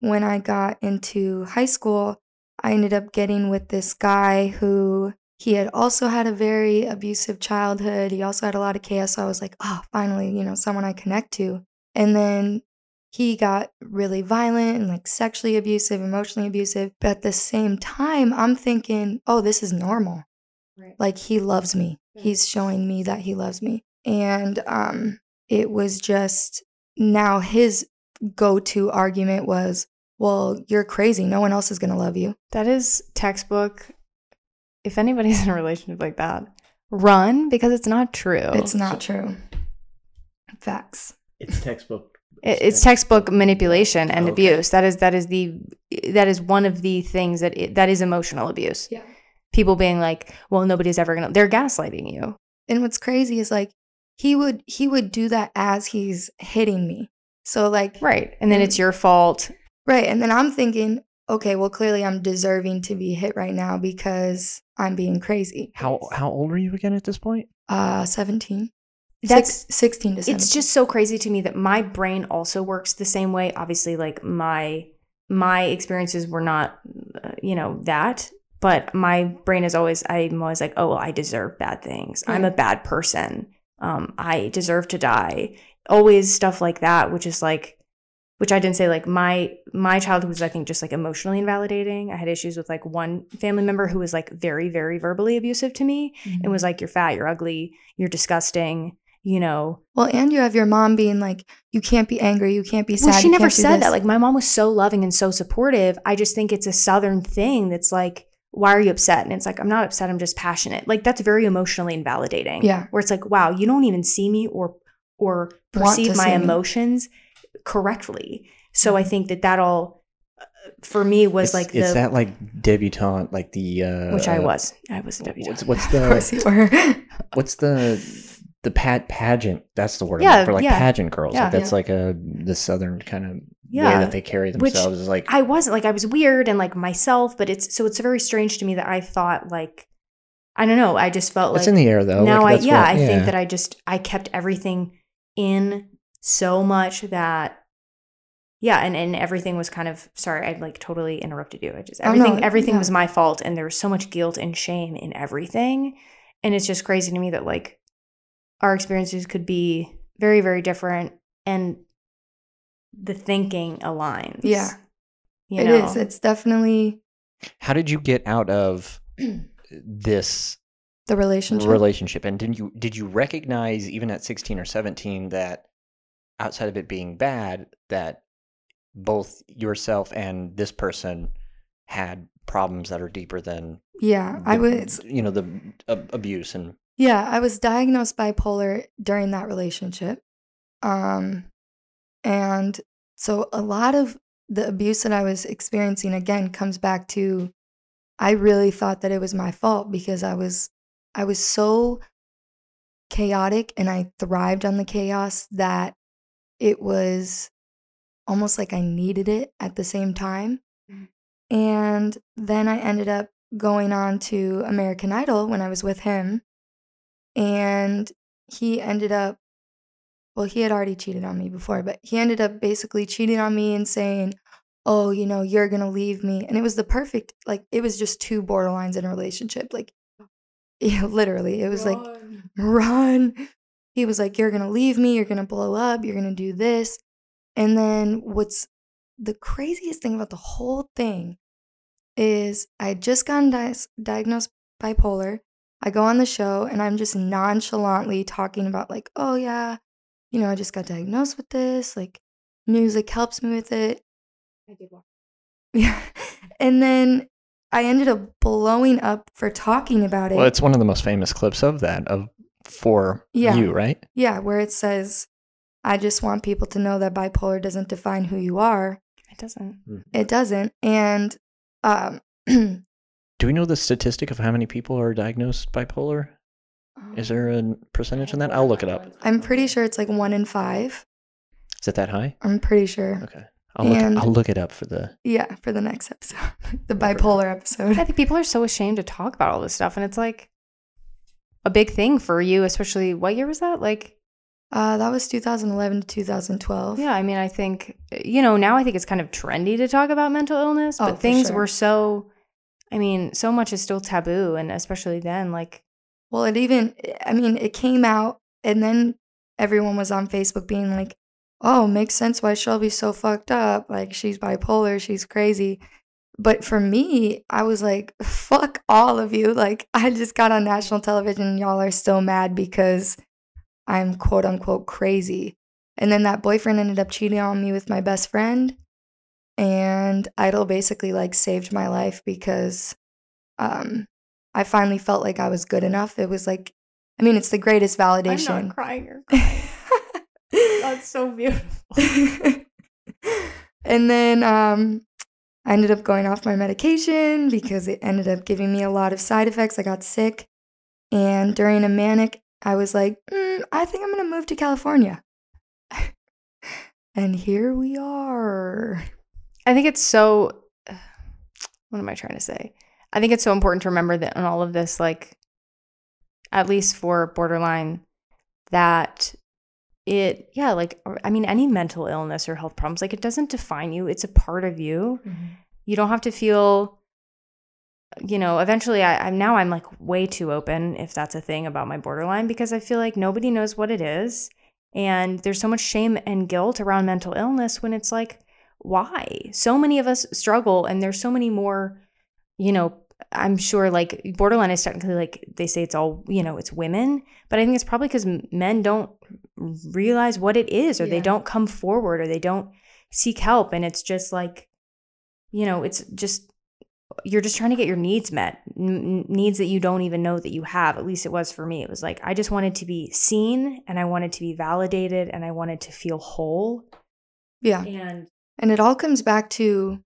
Speaker 2: when i got into high school i ended up getting with this guy who he had also had a very abusive childhood he also had a lot of chaos so i was like oh finally you know someone i connect to and then he got really violent and like sexually abusive emotionally abusive but at the same time i'm thinking oh this is normal.
Speaker 3: Right.
Speaker 2: like he loves me. He's showing me that he loves me. And um it was just now his go-to argument was well you're crazy. No one else is going to love you.
Speaker 3: That is textbook. If anybody's in a relationship like that, run because it's not true.
Speaker 2: it's not true. Facts
Speaker 5: It's textbook.
Speaker 3: It- it's textbook manipulation and
Speaker 5: Okay.
Speaker 3: abuse. That is that is the that is one of the things that it, that is emotional abuse.
Speaker 2: Yeah.
Speaker 3: People being like, "Well, nobody's ever gonna." They're gaslighting you.
Speaker 2: and what's crazy is like he would he would do that as he's hitting me so like
Speaker 3: Right. And then it's your fault.
Speaker 2: right and then i'm thinking okay well clearly i'm deserving to be hit right now because i'm being crazy
Speaker 1: How how old are you again at this point?
Speaker 2: uh 17
Speaker 3: That's-
Speaker 2: Six, 16 to 17
Speaker 3: It's just so crazy to me that my brain also works the same way. Obviously, like my my experiences were not, uh, you know, that. But my brain is always, I'm always like, oh, well, I deserve bad things. I'm a bad person. Um, I deserve to die. Always stuff like that, which is like, which I didn't say. Like my my childhood was, I think, just like emotionally invalidating. I had issues with like one family member who was like very, very verbally abusive to me,
Speaker 2: Mm-hmm.
Speaker 3: and was like, "You're fat. You're ugly. You're disgusting." You know,
Speaker 2: well and you have your mom being like you can't be angry you can't be sad
Speaker 3: well, she never said that. Like my mom was so loving and so supportive. I just think it's a southern thing that's like, why are you upset? And it's like, I'm not upset, I'm just passionate. Like that's very emotionally invalidating.
Speaker 2: Yeah.
Speaker 3: Where it's like, wow, you don't even see me or or perceive my
Speaker 2: see me.
Speaker 3: emotions correctly. So I think that that all uh, for me was
Speaker 1: It's-
Speaker 3: like
Speaker 1: it's
Speaker 3: the
Speaker 1: that like debutante, like the uh,
Speaker 3: which I was. I was a
Speaker 1: What's
Speaker 3: debutante.
Speaker 1: what's
Speaker 2: of course
Speaker 1: the
Speaker 2: you were
Speaker 1: what's the
Speaker 4: the pat pageant. That's the word.
Speaker 3: Yeah,
Speaker 4: for like
Speaker 3: yeah.
Speaker 4: pageant girls.
Speaker 3: Yeah.
Speaker 4: Like that's like a the southern kind of way that they carry
Speaker 3: which
Speaker 4: themselves. is like
Speaker 3: I wasn't like I was weird and like myself, but it's so it's very strange to me that I thought like I don't know. I just felt
Speaker 4: it's
Speaker 3: like
Speaker 4: in the air though.
Speaker 3: now
Speaker 4: like,
Speaker 3: I yeah
Speaker 4: what-
Speaker 3: I think that I just I kept everything in so much that yeah and and everything was kind of sorry I like totally interrupted you. I just
Speaker 2: Oh, no,
Speaker 3: everything everything was my fault and there was so much guilt and shame in everything and it's just crazy to me that like our experiences could be very very different and the thinking aligns.
Speaker 2: Yeah.
Speaker 3: You
Speaker 2: It
Speaker 3: know?
Speaker 2: is. It's definitely
Speaker 1: How did you get out of this
Speaker 2: the relationship.
Speaker 1: relationship? And did you did you recognize even at 16 or 17 that outside of it being bad that both yourself and this person had problems that are deeper than
Speaker 2: yeah, I was
Speaker 1: you know the ab- abuse and
Speaker 2: Yeah, I was diagnosed bipolar during that relationship. Um and so a lot of the abuse that I was experiencing again comes back to I really thought that it was my fault because I was I was so chaotic and I thrived on the chaos that it was almost like I needed it at the same time. And then I ended up going on to American Idol when I was with him and he ended up well he had already cheated on me before but he ended up basically cheating on me and saying oh you know you're gonna leave me and it was the perfect like it was just two borderlines in a relationship like yeah literally it was like run. He was like you're gonna leave me you're gonna blow up you're gonna do this and then what's the craziest thing about the whole thing is i had just gotten di- diagnosed bipolar I go on the show and I'm just nonchalantly talking about, like, oh, yeah, you know, I just got diagnosed with this. Like, music helps me with it.
Speaker 3: I did walk.
Speaker 2: Yeah. And then I ended up blowing up for talking about it.
Speaker 1: well it's one of the most famous clips of that of for
Speaker 2: Yeah.
Speaker 1: you right
Speaker 2: yeah, where it says, I just want people to know that bipolar doesn't define who you are.
Speaker 3: It doesn't.
Speaker 2: It doesn't. And, um,
Speaker 1: do we know the statistic of how many people are diagnosed bipolar is there a percentage on that i'll look it up
Speaker 2: I'm pretty sure it's like one in five.
Speaker 1: is it that high
Speaker 2: I'm pretty sure.
Speaker 1: okay i'll look,
Speaker 2: And-
Speaker 1: I'll look it up for the
Speaker 2: Yeah, for the next episode, the bipolar episode.
Speaker 3: I think people are so ashamed to talk about all this stuff, and it's like a big thing for you, especially. What year was that? Like,
Speaker 2: Uh, that was 2011 to 2012.
Speaker 3: yeah, I mean, I think you know now. I think it's kind of trendy to talk about mental illness,
Speaker 2: Oh,
Speaker 3: but
Speaker 2: for
Speaker 3: things
Speaker 2: sure.
Speaker 3: were so. I mean, so much is still taboo, and especially then, like,
Speaker 2: Well, it even, eh, I mean, it came out, and then everyone was on Facebook being like, oh, makes sense why Shelby's so fucked up. Like, she's bipolar, she's crazy. But for me, I was like, fuck all of you. Like, I just got on national television, and y'all are still mad because I'm quote unquote crazy. And then that boyfriend ended up cheating on me with my best friend. And Idol basically like saved my life because um, I finally felt like I was good enough. It was like, I mean, it's the greatest validation.
Speaker 3: I'm not crying. You're so beautiful.
Speaker 2: and then um, I ended up going off my medication because it ended up giving me a lot of side effects. I got sick. And during a manic, I was like, mm, I think I'm going to move to California. and here we are.
Speaker 3: I think it's so. What am I trying to say? I think it's so important to remember that in all of this, like, at least for borderline, that it, yeah, like, I mean, any mental illness or health problems, like, it doesn't define you. It's a part of you. Mm-hmm. You don't have to feel, you know, eventually, I, I'm now I'm like way too open, if that's a thing about my borderline, because I feel like nobody knows what it is. And there's so much shame and guilt around mental illness when it's like, why? So many of us struggle, and there's so many more, you know, I'm sure like borderline is technically like they say it's all, you know, it's women, but I think it's probably because men don't realize what it is, or they don't come forward, or they don't seek help. And it's just like, you know, it's just, you're just trying to get your needs met, n- needs that you don't even know that you have. At least it was for me. It was like, I just wanted to be seen and I wanted to be validated and I wanted to feel whole.
Speaker 2: Yeah.
Speaker 3: And
Speaker 2: And it all comes back to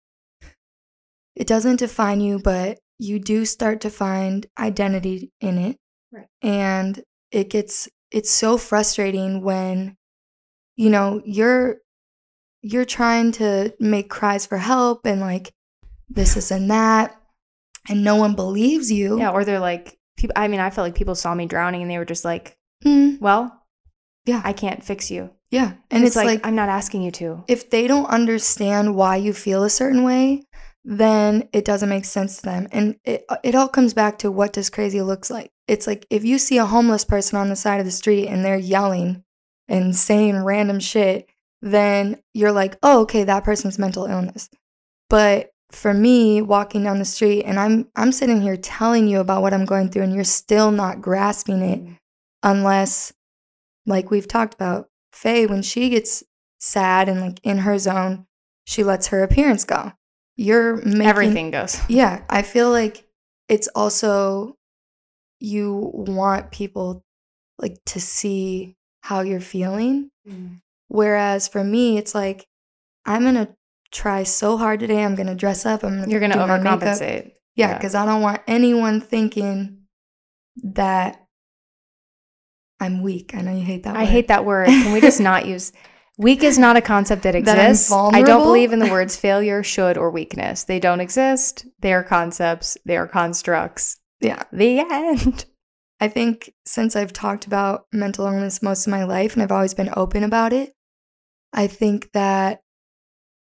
Speaker 2: it doesn't define you, but you do start to find identity in it.
Speaker 3: Right.
Speaker 2: And it gets it's so frustrating when you know you're you're trying to make cries for help and like this is and that and no one believes you
Speaker 3: Yeah, or they're like people I mean, I felt like people saw me drowning and they were just like,
Speaker 2: Mm,
Speaker 3: "Well,
Speaker 2: yeah.
Speaker 3: I can't fix you."
Speaker 2: yeah. And,
Speaker 3: And,
Speaker 2: it's,
Speaker 3: it's,
Speaker 2: like,
Speaker 3: like, I'm not asking you to.
Speaker 2: if they don't understand why you feel a certain way then it doesn't make sense to them. And it, it all comes back to what does crazy looks like. It's like if you see a homeless person on the side of the street and they're yelling and saying random shit then you're like oh okay that person's mental illness. But for me walking down the street and i'm i'm sitting here telling you about what i'm going through and you're still not grasping it mm. unless like we've talked about faye when she gets sad and like in her zone she lets her appearance go you're making
Speaker 3: Everything goes.
Speaker 2: yeah i feel like it's also you want people like to see how you're feeling mm. whereas for me it's like i'm gonna try so hard today i'm gonna dress up i'm gonna
Speaker 3: You're going to
Speaker 2: do my makeup.
Speaker 3: overcompensate.
Speaker 2: yeah
Speaker 3: Yeah.
Speaker 2: because i don't want anyone thinking that i'm weak i know you hate that word.
Speaker 3: I
Speaker 2: word.
Speaker 3: hate that word. Can we just not use weak is not a concept that
Speaker 2: That
Speaker 3: exists. I don't believe in the words failure, should, or weakness. They don't exist. They are concepts. They are constructs.
Speaker 2: yeah
Speaker 3: The end.
Speaker 2: I think since I've talked about mental illness most of my life and I've always been open about it, I think that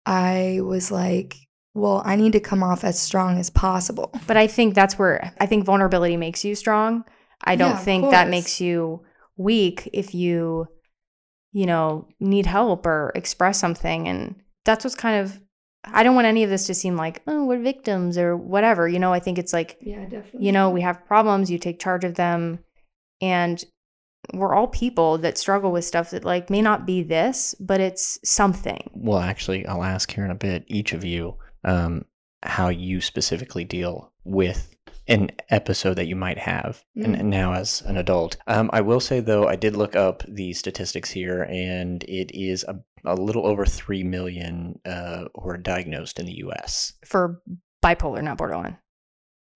Speaker 2: I was like, well, I need to come off as strong as possible.
Speaker 3: But I think that's where I think vulnerability makes you strong. I don't
Speaker 2: Yeah,
Speaker 3: think that makes you weak if you, you know, need help or express something. And that's what's kind of, I don't want any of this to seem like, oh, we're victims or whatever. You know, I think it's like,
Speaker 2: Yeah, definitely.
Speaker 3: you know, we have problems, you take charge of them. And we're all people that struggle with stuff that like may not be this, but it's something.
Speaker 1: Well, actually, I'll ask here in a bit, each of you, um, how you specifically deal with an episode that you might have and,
Speaker 2: Mm.
Speaker 1: and now as an adult. Um, I will say, though, I did look up the statistics here, and it is a, a little over 3 million uh, who are diagnosed in the U.S.
Speaker 3: for bipolar, not borderline.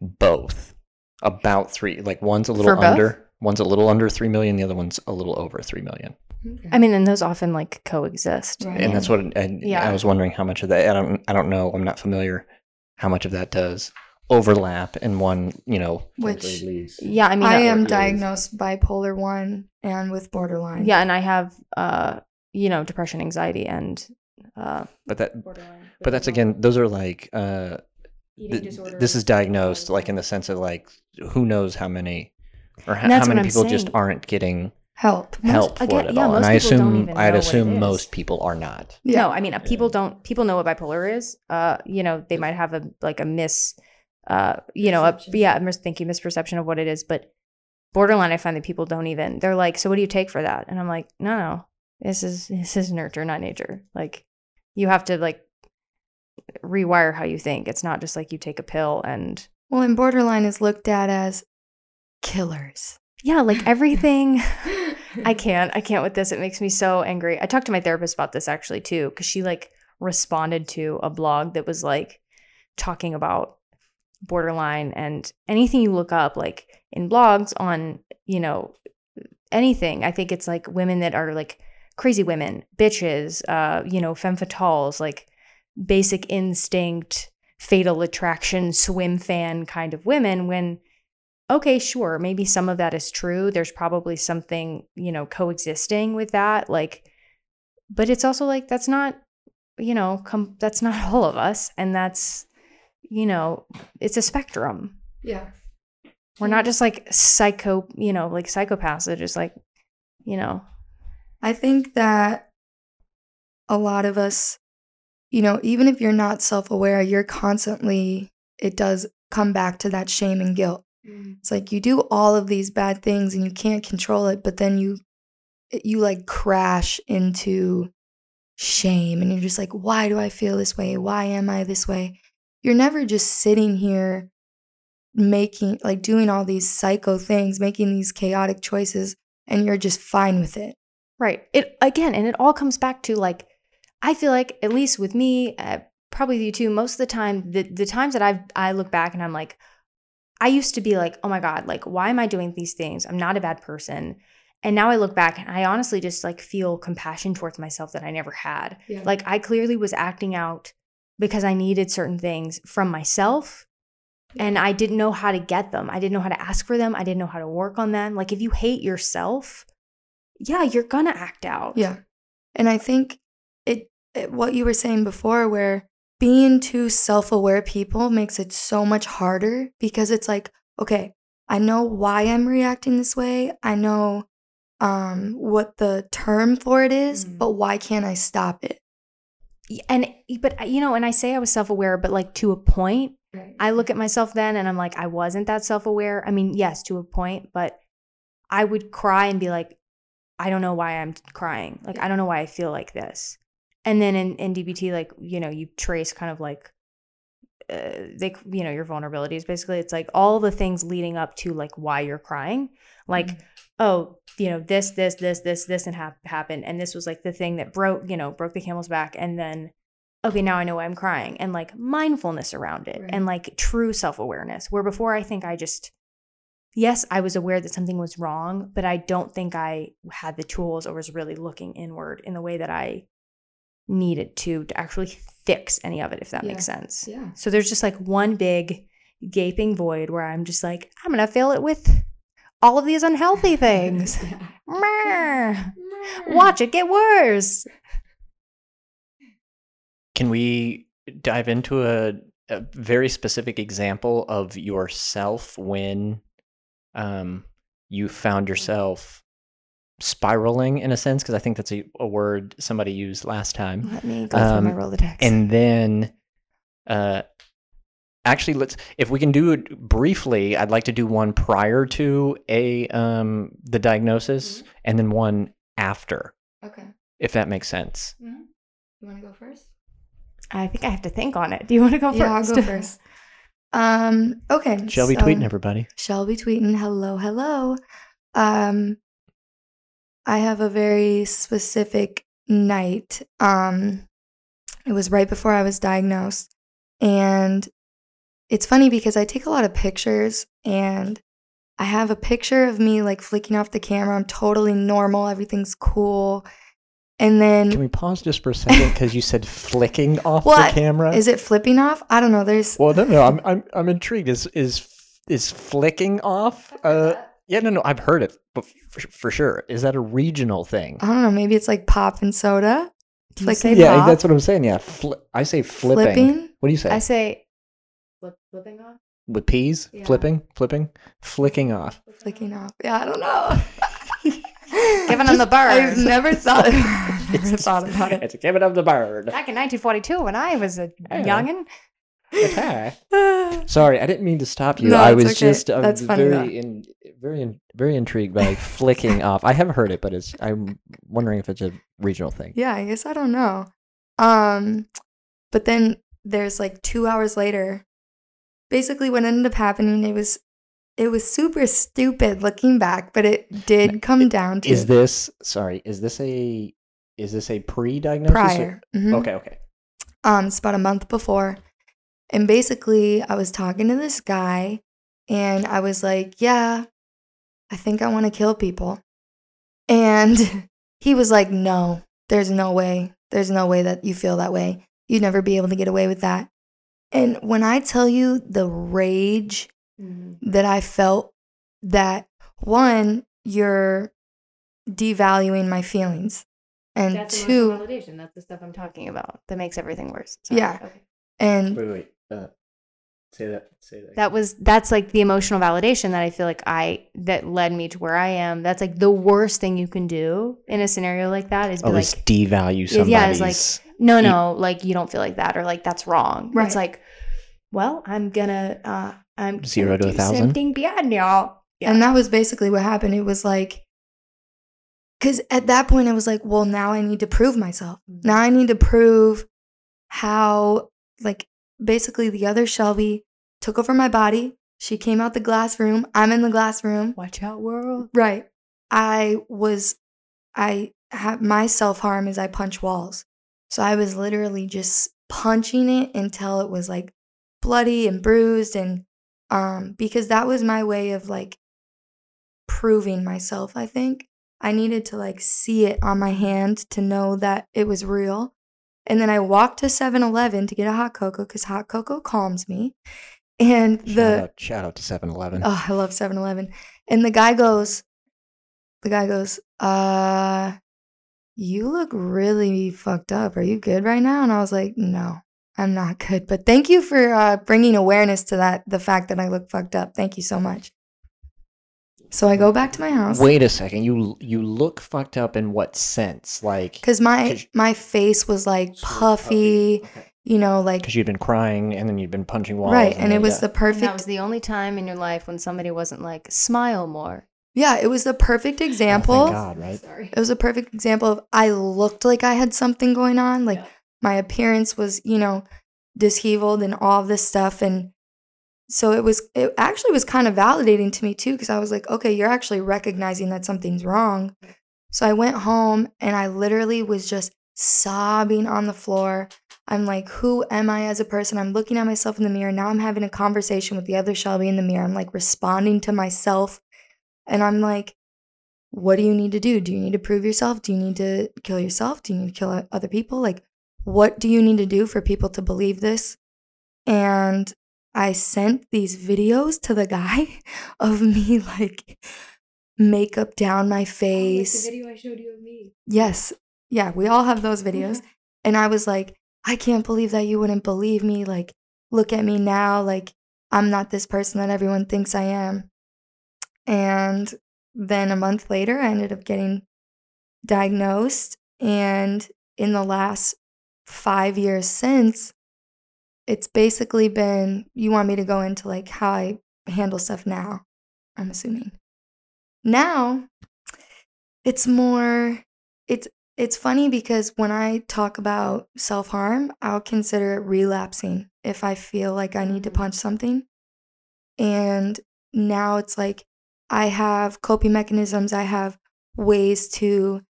Speaker 1: Both. About three, like one's a little under, one's a little under 3 million, the other one's a little over 3 million.
Speaker 2: Okay.
Speaker 3: I mean, and those often like coexist.
Speaker 2: Right.
Speaker 1: and that's what and
Speaker 3: Yeah.
Speaker 1: I was wondering how much of that I don't I don't know I'm not familiar how much of that does overlap in one you know
Speaker 2: Which-
Speaker 1: leads.
Speaker 3: Yeah, I mean,
Speaker 2: I am
Speaker 1: is-
Speaker 2: diagnosed bipolar one and with borderline.
Speaker 3: Yeah, and I have uh, you know, depression, anxiety, and uh,
Speaker 1: but that
Speaker 3: borderline.
Speaker 1: but that's again those are like uh
Speaker 3: eating
Speaker 1: th-
Speaker 3: disorder.
Speaker 1: this is diagnosed like in the sense of like who knows how many or how, how many
Speaker 3: I'm
Speaker 1: people just aren't getting
Speaker 2: Help.
Speaker 3: Most-
Speaker 1: help for
Speaker 3: again,
Speaker 1: it at
Speaker 3: yeah,
Speaker 1: all and I assume I'd
Speaker 3: know what it
Speaker 1: assume most people are not
Speaker 2: Yeah.
Speaker 3: No, I mean, uh, people don't. People know what bipolar is. Uh, you know, they might have a like a miss, uh, you know, a yeah, a mis- thinking misperception of what it is. But borderline, I find that people don't even. They're like, so what do you take for that? And I'm like, no, no, this is this is nurture, not nature. Like, you have to like rewire how you think. It's not just like you take a pill and
Speaker 2: Well, and borderline is looked at as killers.
Speaker 3: yeah, like everything. I can't. I can't with this. It makes me so angry. I talked to my therapist about this actually too, because she like responded to a blog that was like talking about borderline and anything you look up like in blogs on, you know, anything. I think it's like women that are like crazy women, bitches, uh, you know, femme fatales, like basic instinct, fatal attraction, Swimfan kind of women when okay, sure, maybe some of that is true. There's probably something, you know, coexisting with that. Like, but it's also like, that's not, you know, com- that's not all of us. And that's, you know, it's a spectrum.
Speaker 2: Yeah.
Speaker 3: We're not just like psycho, you know, like psychopaths that just like, you know,
Speaker 2: I think that a lot of us, you know, even if you're not self aware, you're constantly, it does come back to that shame and guilt. Mm. It's like you do all of these bad things and you can't control it, but then you, you like crash into shame and you're just like, why do I feel this way? Why am I this way? You're never just sitting here making, like doing all these psycho things, making these chaotic choices, and you're just fine with it.
Speaker 3: Right. It again, and it all comes back to like, I feel like at least with me, uh, probably you too. Most of the time, the the times that I I look back and I'm like, I used to be like, oh my god, like why am I doing these things? I'm not a bad person, And now I look back and I honestly just like feel compassion towards myself that I never had.
Speaker 2: Yeah.
Speaker 3: Like I clearly was acting out because I needed certain things from myself and I didn't know how to get them. I didn't know how to ask for them. I didn't know how to work on them. Like if you hate yourself, yeah, you're going to act out.
Speaker 2: Yeah. And I think it, it what you were saying before where being too self-aware people makes it so much harder because it's like, okay, I know why I'm reacting this way. I know um what the term for it is,
Speaker 3: Mhm.
Speaker 2: but why can't I stop it?
Speaker 3: And but you know, and I say I was self-aware, but like to a point, I look at myself then and I'm like, I wasn't that self aware. I mean, yes, to a point, but I would cry and be like, I don't know why I'm crying. Like, I don't know why I feel like this. And then in, in DBT, like, you know, you trace kind of like, uh, they, you know, your vulnerabilities. Basically, it's like all the things leading up to like why you're crying. Like, oh, you know, this, this, this, this, this, and hap- happened, and this was like the thing that broke, you know, broke the camel's back, and then okay, now I know why I'm crying, and like mindfulness around it,
Speaker 2: Right.
Speaker 3: and like true self awareness. Where before I think I just, yes, I was aware that something was wrong, but I don't think I had the tools or was really looking inward in the way that I needed to to actually fix any of it, if that makes sense.
Speaker 2: Yeah.
Speaker 3: So there's just like one big gaping void where I'm just like, I'm gonna fill it with all of these unhealthy things. Watch it get worse.
Speaker 1: Can we dive into a, a very specific example of yourself when um, you found yourself spiraling in a sense? Because I think that's a, a word somebody used last time.
Speaker 3: Let me go through my
Speaker 1: Um,
Speaker 3: Rolodex.
Speaker 1: And then, uh, actually, let's if we can do it briefly. I'd like to do one prior to a um, the diagnosis, and then one after,
Speaker 2: Okay.
Speaker 1: if that makes sense.
Speaker 2: You want to go first?
Speaker 3: I think I have to think on it. Do you want to go
Speaker 2: Yeah, I'll
Speaker 3: first?
Speaker 2: go first. Um, okay.
Speaker 1: Shelby
Speaker 2: so-
Speaker 1: tweeting everybody.
Speaker 2: Shelby tweeting, hello, hello. Um, I have a very specific night. Um, it was right before I was diagnosed. And it's funny because I take a lot of pictures and I have a picture of me like flicking off the camera. I'm totally normal, everything's cool. And then
Speaker 1: Can we pause just for a second because you said flicking off the camera?
Speaker 2: is it flipping off? I don't know. There's
Speaker 1: well, no, no, I'm, I'm, I'm intrigued. Is, is, is flicking off? Uh, yeah, no, no, I've heard it, but for, for sure. Is that a regional thing?
Speaker 2: I don't know, maybe it's like pop and soda. Flicking
Speaker 1: yeah,
Speaker 3: pop?
Speaker 1: that's what I'm saying. Yeah, fli- I say flipping.
Speaker 2: Flipping?
Speaker 1: What do you say?
Speaker 3: I say flipping off.
Speaker 1: With peas?
Speaker 2: Yeah.
Speaker 1: Flipping? Flipping? Flicking off.
Speaker 2: Flicking off. Yeah, I don't know.
Speaker 3: Giving them the bird.
Speaker 2: I've never thought never thought about it.
Speaker 1: It's giving up the bird.
Speaker 3: Back in 1942, when I was a
Speaker 1: Yeah.
Speaker 3: youngin'.
Speaker 1: Okay. Sorry, I didn't mean to stop you.
Speaker 2: No,
Speaker 1: I was
Speaker 2: okay.
Speaker 1: just I
Speaker 2: That's funny,
Speaker 1: very in, very in, very intrigued by flicking off. I have heard it, but it's I'm wondering if it's a regional thing.
Speaker 2: Yeah, I guess I don't know. Um, but then there's like two hours later. Basically, what ended up happening, it was it was super stupid looking back, but it did come down to
Speaker 1: Is this sorry? Is this a is this a pre-diagnosis? or-
Speaker 2: prior. Mhm.
Speaker 1: Okay, okay.
Speaker 2: Um, it's about a month before. And basically, I was talking to this guy, and I was like, Yeah, I think I want to kill people. And he was like, No, there's no way. There's no way that you feel that way. You'd never be able to get away with that. And when I tell you the rage that I felt, that one, you're devaluing my feelings. And
Speaker 3: That's
Speaker 2: two,
Speaker 3: validation. That's the stuff I'm talking about. That makes everything worse.
Speaker 2: Yeah.
Speaker 3: Okay.
Speaker 2: and
Speaker 1: Wait, wait. Uh, say that. Say that.
Speaker 3: That was that's like the emotional validation that I feel like I that led me to where I am. That's like the worst thing you can do in a scenario like that is be
Speaker 1: oh,
Speaker 3: like,
Speaker 1: devalue
Speaker 3: Yeah,
Speaker 1: somebody's.
Speaker 3: yeah, it's like- no,
Speaker 1: you-
Speaker 3: no, like you don't feel like that, or like that's wrong.
Speaker 2: Right.
Speaker 3: It's like, well, I'm gonna, uh, I'm
Speaker 1: Zero
Speaker 3: gonna
Speaker 1: a thousand?
Speaker 3: Something beyond y'all. Yeah.
Speaker 2: And that was basically what happened. It was like, because at that point, I was like, well, now I need to prove myself.
Speaker 3: Mhm.
Speaker 2: Now I need to prove how, like, basically the other Shelby took over my body. She came out the glass room. I'm in the glass room.
Speaker 3: Watch out, world.
Speaker 2: Right. I was, I have my self harm is I punch walls. So I was literally just punching it until it was like bloody and bruised and um because that was my way of like proving myself, I think. I needed to like see it on my hand to know that it was real. And then I walked to 7 Eleven to get a hot cocoa because hot cocoa calms me. And
Speaker 1: Shout
Speaker 2: the,
Speaker 1: out, shout out to 7-Eleven.
Speaker 2: oh, I love 7 Eleven. And the guy goes, the guy goes, uh, you look really fucked up. Are you good right now? And I was like, no, I'm not good. But thank you for uh, bringing awareness to that, the fact that I look fucked up. Thank you so much. So I go back to my house.
Speaker 1: Wait a second. You you look fucked up in what sense? Like
Speaker 2: Because my
Speaker 1: 'Cause-
Speaker 2: my face was like oh, puffy, you know, like
Speaker 1: because you'd been crying and then you'd been punching walls.
Speaker 2: right, and it was
Speaker 1: yeah.
Speaker 2: the
Speaker 3: And
Speaker 2: perfect.
Speaker 3: that was the only time in your life when somebody wasn't like, smile more.
Speaker 2: yeah, it was the perfect
Speaker 1: Oh,
Speaker 2: example.
Speaker 1: Oh, thank God, right?
Speaker 3: Sorry.
Speaker 2: It was a perfect example of I looked like I had something going on, like
Speaker 3: Yeah.
Speaker 2: my appearance was, you know, disheveled and all of this stuff, and so it was. It actually was kind of validating to me too, because I was like, okay, you're actually recognizing that something's wrong. So I went home and I literally was just sobbing on the floor. I'm like, who am I as a person? I'm looking at myself in the mirror. Now I'm having a conversation with the other Shelby in the mirror. I'm like responding to myself. And I'm like, what do you need to do? Do you need to prove yourself? Do you need to kill yourself? Do you need to kill other people? Like, what do you need to do for people to believe this? And I sent these videos to the guy of me, like, makeup down my oh, face.
Speaker 3: The video I showed you of me.
Speaker 2: Yes. Yeah, we all have those videos. And I was like, I can't believe that you wouldn't believe me. Like, look at me now. Like, I'm not this person that everyone thinks I am. And then a month later, I ended up getting diagnosed. And in the last five years since, it's basically been you want me to go into like how I handle stuff now, I'm assuming. Now, it's more it's it's funny because when I talk about self-harm, I'll consider it relapsing if I feel like I need to
Speaker 3: Mhm.
Speaker 2: punch something. And now it's like I have coping mechanisms, I have ways to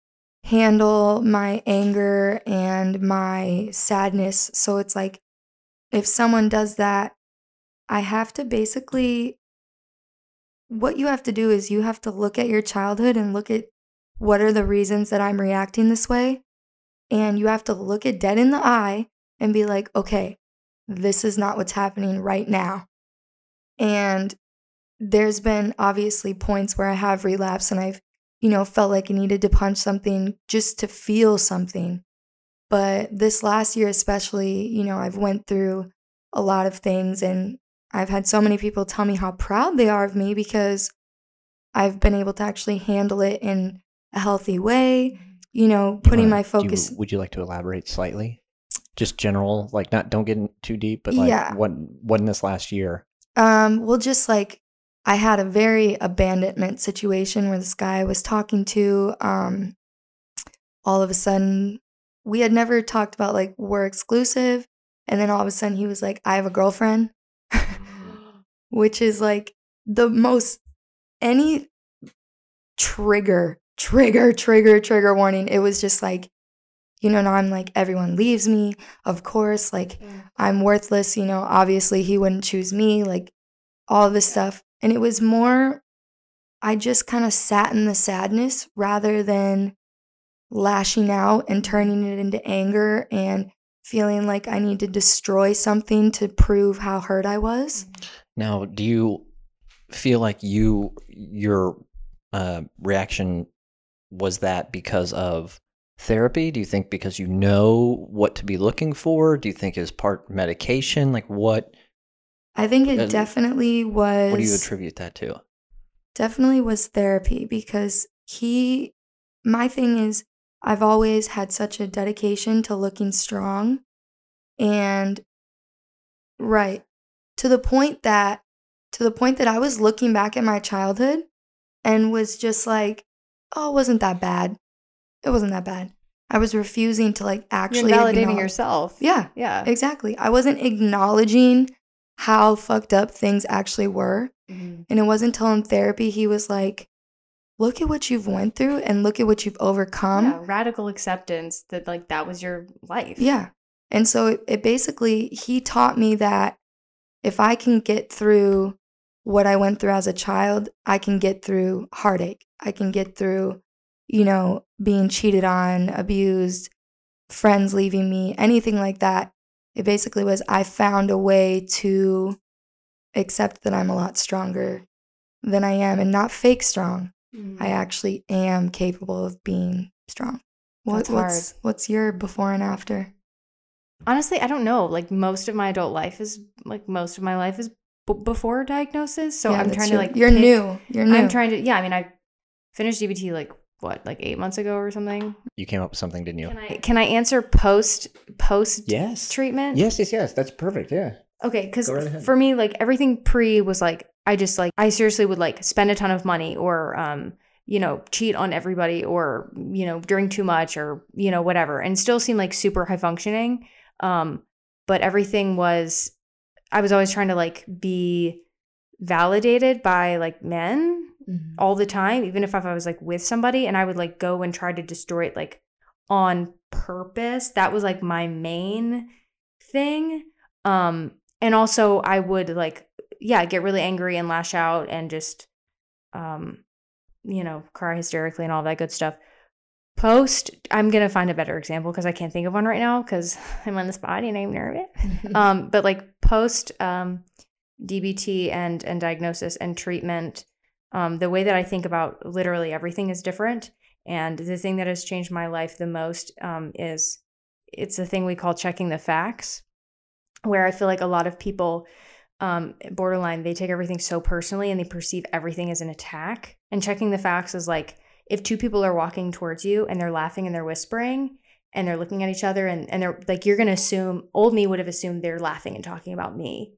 Speaker 2: handle my anger and my sadness. So it's like if someone does that, I have to basically what you have to do is you have to look at your childhood and look at what are the reasons that I'm reacting this way. And you have to look it dead in the eye and be like, okay, this is not what's happening right now. And there's been obviously points where I have relapsed and I've, you know, felt like I needed to punch something just to feel something. But this last year especially, you know, I've went through a lot of things and I've had so many people tell me how proud they are of me because I've been able to actually handle it in a healthy way, you know,
Speaker 1: You
Speaker 2: putting
Speaker 1: wanna-
Speaker 2: my
Speaker 1: do you-
Speaker 2: focus.
Speaker 1: would you like to elaborate slightly? Just general, like not don't get in too deep, but like
Speaker 2: Yeah.
Speaker 1: what what in this last year?
Speaker 2: Um, well, just like I had a very abandonment situation where this guy I was talking to, um, all of a sudden, we had never talked about like we're exclusive, and then all of a sudden he was like, "I have a girlfriend," which is like the most any trigger, trigger, trigger, trigger warning. It was just like, you know, now I'm like everyone leaves me, of course, like mm-hmm. I'm worthless, you know, obviously he wouldn't choose me, like all this stuff. And it was more, I just kind of sat in the sadness rather than lashing out and turning it into anger and feeling like I need to destroy something to prove how hurt I was.
Speaker 1: Now, do you feel like you your uh, reaction was that because of therapy? Do you think because you know what to be looking for? Do you think is part medication? Like what?
Speaker 2: I think it
Speaker 1: Uh,
Speaker 2: definitely was
Speaker 1: What do you attribute that to?
Speaker 2: definitely was therapy because he my thing is I've always had such a dedication to looking strong and right to the point that to the point that I was looking back at my childhood and was just like oh it wasn't that bad it wasn't that bad I was refusing to like
Speaker 3: You're
Speaker 2: actually
Speaker 3: validating
Speaker 2: acknowledge-
Speaker 3: yourself.
Speaker 2: yeah
Speaker 3: Yeah.
Speaker 2: exactly I wasn't acknowledging how fucked up things actually were
Speaker 3: Mhm.
Speaker 2: and it wasn't until in therapy he was like, look at what you've went through and look at what you've overcome.
Speaker 3: yeah, radical acceptance that like that was your life.
Speaker 2: Yeah. And so it, it basically, he taught me that if I can get through what I went through as a child, I can get through heartache. I can get through, you know, being cheated on, abused, friends leaving me, anything like that. It basically was I found a way to accept that I'm a lot stronger than I am and not fake strong.
Speaker 3: Mm-hmm.
Speaker 2: I actually am capable of being strong. What,
Speaker 3: That's
Speaker 2: what's what's your before and after?
Speaker 3: Honestly, I don't know. Like most of my adult life is like most of my life is b- before diagnosis. So
Speaker 2: Yeah,
Speaker 3: I'm trying
Speaker 2: true.
Speaker 3: to like
Speaker 2: You're
Speaker 3: pick-
Speaker 2: new. You're new.
Speaker 3: I'm trying to yeah. I mean, I finished DBT like what like eight months ago or something.
Speaker 1: You came up with something, didn't you?
Speaker 3: Can I can I answer post post
Speaker 1: Yes.
Speaker 3: treatment?
Speaker 1: Yes, yes, yes. That's perfect. Yeah.
Speaker 3: Okay, because
Speaker 1: right
Speaker 3: for me, like everything pre was like I just like I seriously would like spend a ton of money or um you know cheat on everybody or you know drink too much or you know whatever and still seem like super high functioning. Um, but everything was I was always trying to like be validated by like men
Speaker 2: Mhm.
Speaker 3: all the time, even if I was like with somebody and I would like go and try to destroy it like on purpose. That was like my main thing. Um and also I would like yeah, get really angry and lash out and just um you know, cry hysterically and all that good stuff. Post, I'm going to find a better example because I can't think of one right now because I'm on the spot and I'm nervous um, but like post um, DBT and and diagnosis and treatment, um, the way that I think about literally everything is different. And the thing that has changed my life the most um, is it's a thing we call checking the facts, where I feel like a lot of people um, borderline they take everything so personally and they perceive everything as an attack. And checking the facts is like if two people are walking towards you and they're laughing and they're whispering and they're looking at each other and, and they're like you're gonna assume old me would have assumed they're laughing and talking about me.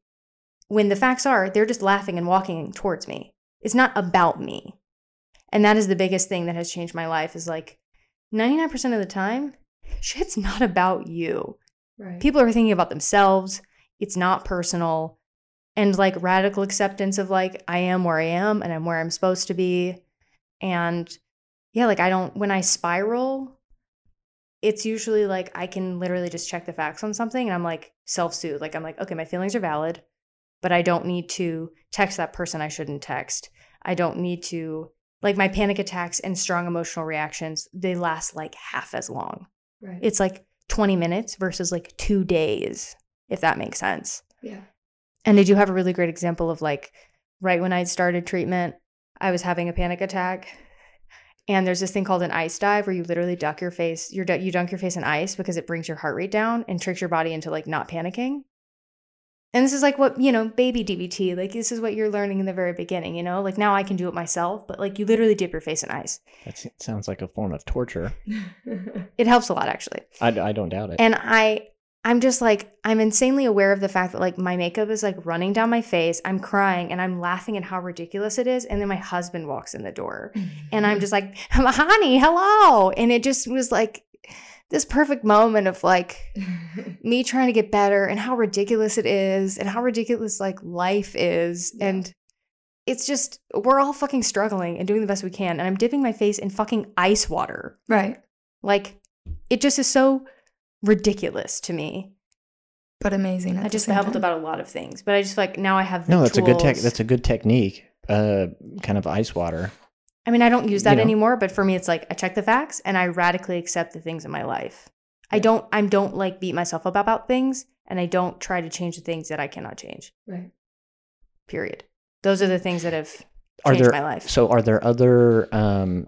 Speaker 3: When the facts are they're just laughing and walking towards me. It's not about me. And that is the biggest thing that has changed my life is like 99% of the time shit's not about you.
Speaker 2: Right.
Speaker 3: people are thinking about themselves. It's not personal and like radical acceptance of like i am where i am and i'm where i'm supposed to be and yeah like i don't when i spiral it's usually like i can literally just check the facts on something and i'm like self-soothe like i'm like okay my feelings are valid but i don't need to text that person i shouldn't text i don't need to like my panic attacks and strong emotional reactions they last like half as long
Speaker 2: right.
Speaker 3: it's like 20 minutes versus like two days, if that makes sense.
Speaker 2: yeah.
Speaker 3: And did do have a really great example of like right when I started treatment, I was having a panic attack. And there's this thing called an ice dive where you literally duck your face, you you dunk your face in ice because it brings your heart rate down and tricks your body into like not panicking. And this is like what, you know, baby DBT, like this is what you're learning in the very beginning, you know? Like now I can do it myself, but like you literally dip your face in ice.
Speaker 1: That sounds like a form of torture.
Speaker 3: It helps a lot actually.
Speaker 1: I, I don't doubt it.
Speaker 3: and i i'm just like i'm insanely aware of the fact that like my makeup is like running down my face. I'm crying and i'm laughing at how ridiculous it is. And then my husband walks in the door mm-hmm. and i'm just like honey hello. And it just was like this perfect moment of like me trying to get better and how ridiculous it is and how ridiculous like life is.
Speaker 2: Yeah.
Speaker 3: and it's just we're all fucking struggling and doing the best we can. And i'm dipping my face in fucking ice water.
Speaker 2: Right.
Speaker 3: like it just is so ridiculous to me.
Speaker 2: But amazing. at
Speaker 3: I just
Speaker 2: same
Speaker 3: babbled about a lot of things, but I just like now I have the
Speaker 1: no, that's a good tech. That's a good technique. Uh, kind of ice water.
Speaker 3: I mean, I don't use
Speaker 1: you
Speaker 3: that
Speaker 1: know.
Speaker 3: anymore, but for me, it's like I check the facts and I radically accept the things in my life. I don't. I don't like beat myself up about things, and I don't try to change the things that I cannot change.
Speaker 2: Right.
Speaker 3: Period. Those are the things that have
Speaker 1: Are
Speaker 3: changed
Speaker 1: there
Speaker 3: my life.
Speaker 1: so? Are there other um,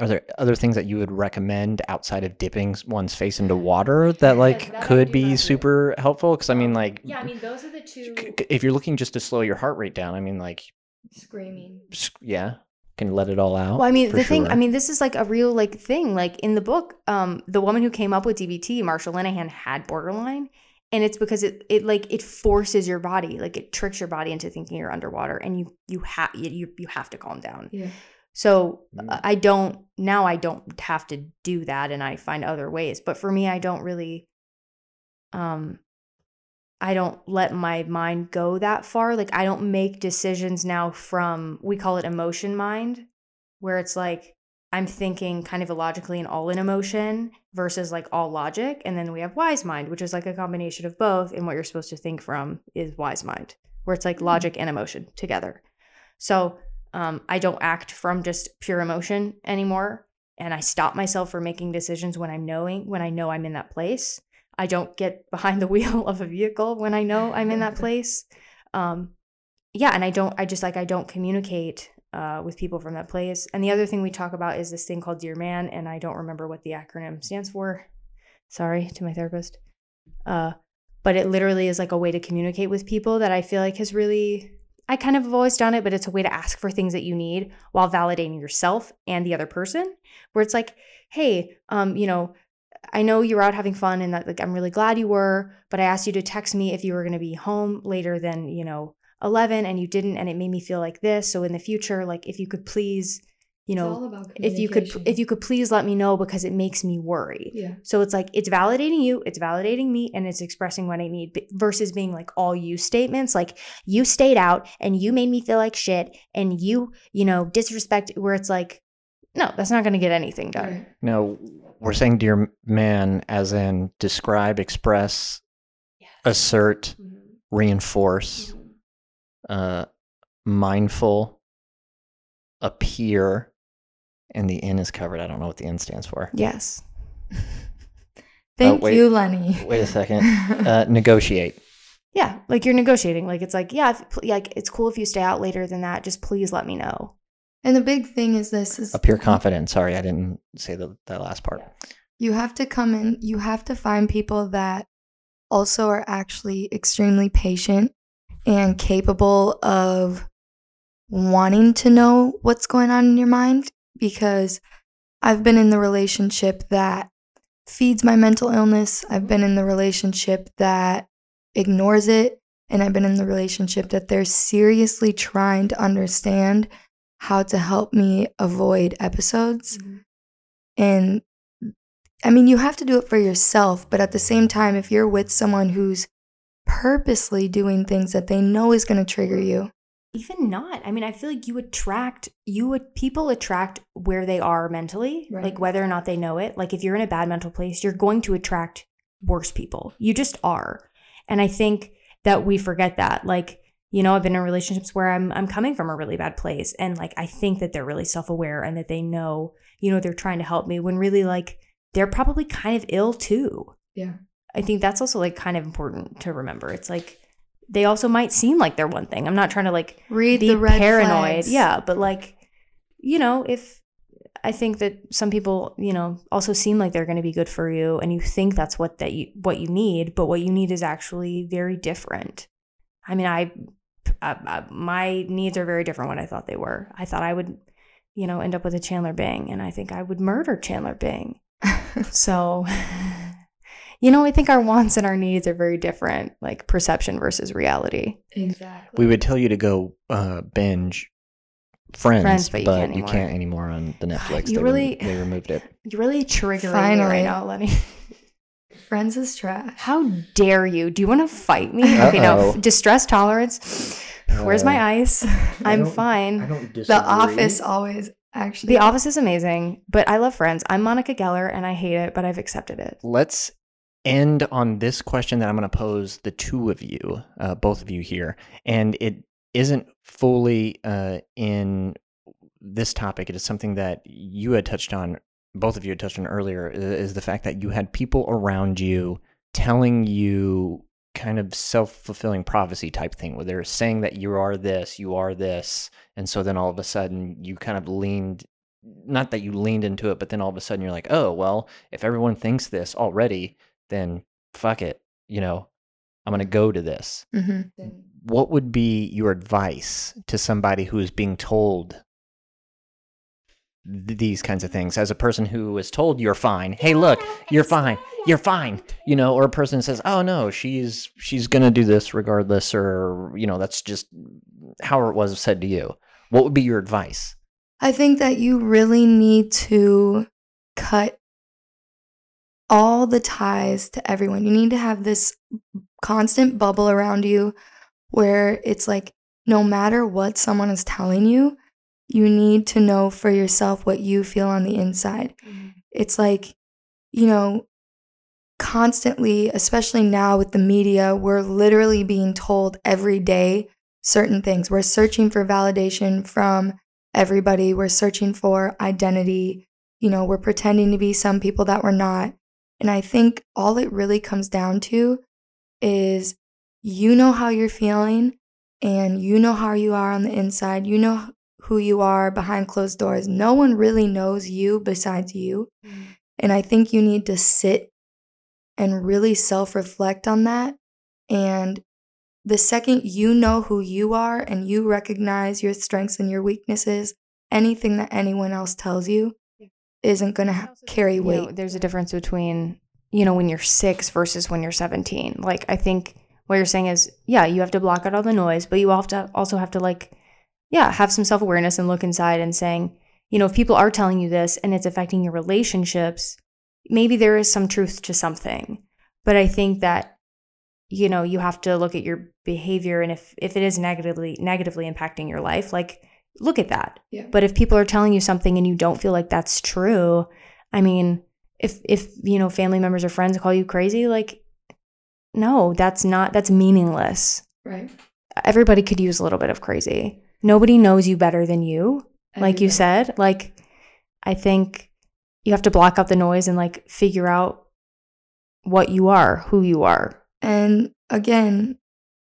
Speaker 1: are there other things that you would recommend outside of dipping one's face into water that like
Speaker 3: that
Speaker 1: could be
Speaker 3: not do.
Speaker 1: super helpful? Because I mean, like,
Speaker 3: yeah, I mean, those are the two.
Speaker 1: c- c- if you're looking just to slow your heart rate down, I mean, like,
Speaker 2: Screaming.
Speaker 1: yeah, can let it all out.
Speaker 3: Well, I mean,
Speaker 1: for
Speaker 3: the thing, I mean, this is like a real like thing. Like in the book, um, the woman who came up with DBT, Marsha Linehan, had borderline, and it's because it it like it forces your body, like it tricks your body into thinking you're underwater, and you you have you you have to calm down.
Speaker 2: Yeah.
Speaker 3: So
Speaker 1: Mm.
Speaker 3: I don't now I don't have to do that, and I find other ways. But for me, I don't really, um, I don't let my mind go that far. Like I don't make decisions now from we call it emotion mind, where it's like I'm thinking kind of illogically and all in emotion versus like all logic. And then we have wise mind, which is like a combination of both. And what you're supposed to think from is wise mind, where it's like
Speaker 2: Hmm.
Speaker 3: logic and emotion together. So Um, I don't act from just pure emotion anymore, and I stop myself from making decisions when I'm knowing when I know I'm in that place. I don't get behind the wheel of a vehicle when I know I'm in that place. Um, yeah, and I don't. I just like I don't communicate uh, with people from that place. And the other thing we talk about is this thing called Dear Man, and I don't remember what the acronym stands for. Sorry to my therapist. Uh, but it literally is like a way to communicate with people that I feel like has really I kind of have always done it, but it's a way to ask for things that you need while validating yourself and the other person. Where it's like, hey, um, you know, I know you're out having fun and that like I'm really glad you were, but I asked you to text me if you were gonna be home later than, you know, 11 and you didn't and it made me feel like this. So in the future, like if you could please, you know, if you could if you could please let me know because it makes me worry.
Speaker 2: Yeah.
Speaker 3: So it's like it's validating you, it's validating me, and it's expressing what I need versus being like all you statements, like you stayed out and you made me feel like shit and you, you know, disrespect where it's like, no, that's not gonna get anything done.
Speaker 1: No, we're saying dear man as in describe, express, assert,
Speaker 3: Mm-hmm.
Speaker 1: reinforce, uh, mindful, appear, and the N is covered. I don't know what the N stands for.
Speaker 3: Yes.
Speaker 2: Thank
Speaker 1: wait.
Speaker 2: you, Lenny.
Speaker 1: Wait a second. Uh, negotiate.
Speaker 3: Yeah, like you're negotiating. Like it's like, yeah, if, like it's cool if you stay out later than that. Just please let me know.
Speaker 2: and the big thing is this is
Speaker 1: Appear confident. Sorry, I didn't say the, that last part.
Speaker 2: you have to come in you have to find people that also are actually extremely patient and capable of wanting to know what's going on in your mind because I've been in the relationship that feeds my mental illness. I've been in the relationship that ignores it. And I've been in the relationship that they're seriously trying to understand how to help me avoid episodes. Mm-hmm. And I mean, you have to do it for yourself, but at the same time, if you're with someone who's purposely doing things that they know is going to trigger you,
Speaker 3: even not. I mean i feel like you attract you would people attract where they are mentally
Speaker 2: Right.
Speaker 3: like whether or not they know it. Like if you're in a bad mental place you're going to attract worse people. You just are. And i think that we forget that. Like you know i've been in relationships where i'm i'm coming from a really bad place and like i think that they're really self-aware and that they know you know they're trying to help me when really like they're probably kind of ill too.
Speaker 2: Yeah.
Speaker 3: i think that's also like kind of important to remember. It's like they also might seem like they're one thing i'm not trying to like
Speaker 2: read
Speaker 3: be
Speaker 2: the red
Speaker 3: paranoid.
Speaker 2: flags.
Speaker 3: Yeah, but like, you know, if I think that some people, you know, also seem like they're going to be good for you, and you think that's what that you what you need, but what you need is actually very different. I mean, I, I, I my needs are very different what I thought they were. I thought I would, you know, end up with a Chandler Bing, and I think I would murder Chandler Bing. so. You know, I think our wants and our needs are very different, like perception versus reality.
Speaker 2: exactly.
Speaker 1: We would tell you to go uh, binge Friends,
Speaker 3: Friends, but
Speaker 1: but,
Speaker 3: you
Speaker 1: you,
Speaker 3: can't
Speaker 1: can't,
Speaker 3: anymore.
Speaker 1: anymore on the Netflix.
Speaker 3: You
Speaker 1: they,
Speaker 3: really-
Speaker 1: rem- they removed it.
Speaker 3: You're really triggering me right now, Lenny.
Speaker 2: Friends is trash.
Speaker 3: How dare you? Do you want to fight me? Okay, now
Speaker 1: Uh-oh.
Speaker 3: f- distress tolerance. Where's my ice? I'm
Speaker 5: don't-
Speaker 3: fine.
Speaker 5: don't disagree.
Speaker 2: The Office always actually.
Speaker 3: The Office is amazing, but I love Friends. I'm Monica Geller, and I hate it, but I've accepted it.
Speaker 1: Let's end on this question that I'm going to pose the two of you, uh, both of you here, and it isn't fully uh, in this topic. It is something that you had touched on, both of you had touched on earlier, is the fact that you had people around you telling you kind of self-fulfilling prophecy type thing where they're saying that you are this you are this and so then all of a sudden you kind of leaned not that you leaned into it but then all of a sudden you're like oh well if everyone thinks this already then fuck it you know i'm going to go to this.
Speaker 2: Mhm.
Speaker 1: what would be your advice to somebody who is being told th- these kinds of things? As a person who is told you're fine hey look you're fine you're fine you know or a person says oh no she's she's gonna do this regardless or you know that's just how it was said to you. What would be your advice?
Speaker 2: I think that you really need to cut all the ties to everyone. You need to have this constant bubble around you where it's like no matter what someone is telling you, you need to know for yourself what you feel on the inside. Mm-hmm. It's like, you know, constantly, especially now with the media, we're literally being told every day certain things. We're searching for validation from everybody. We're searching for identity. You know, we're pretending to be some people that we're not. And I think all it really comes down to is you know how you're feeling and you know how you are on the inside. You know who you are behind closed doors. No one really knows you besides you. Mm. And I think you need to sit and really self reflect on that. And the second you know who you are and you recognize your strengths and your weaknesses, anything that anyone else tells you isn't going to carry
Speaker 3: You
Speaker 2: weight.
Speaker 3: know, there's a difference between, you know, when you're six versus when you're 17. Like, I think what you're saying is, yeah, you have to block out all the noise, but you have to also have to, like, yeah, have some self awareness and look inside and saying, you know, if people are telling you this and it's affecting your relationships, maybe there is some truth to something. But I think that, you know, you have to look at your behavior and if if it is negatively negatively impacting your life, like look at that.
Speaker 2: Yeah.
Speaker 3: But if people are telling you something and you don't feel like that's true, I mean, if if you know family members or friends call you crazy, like no, that's not that's meaningless.
Speaker 2: Right.
Speaker 3: Everybody could use a little bit of crazy. Nobody knows you better than you like you said like i think you have to block out the noise and like figure out what you are who you are
Speaker 2: And again,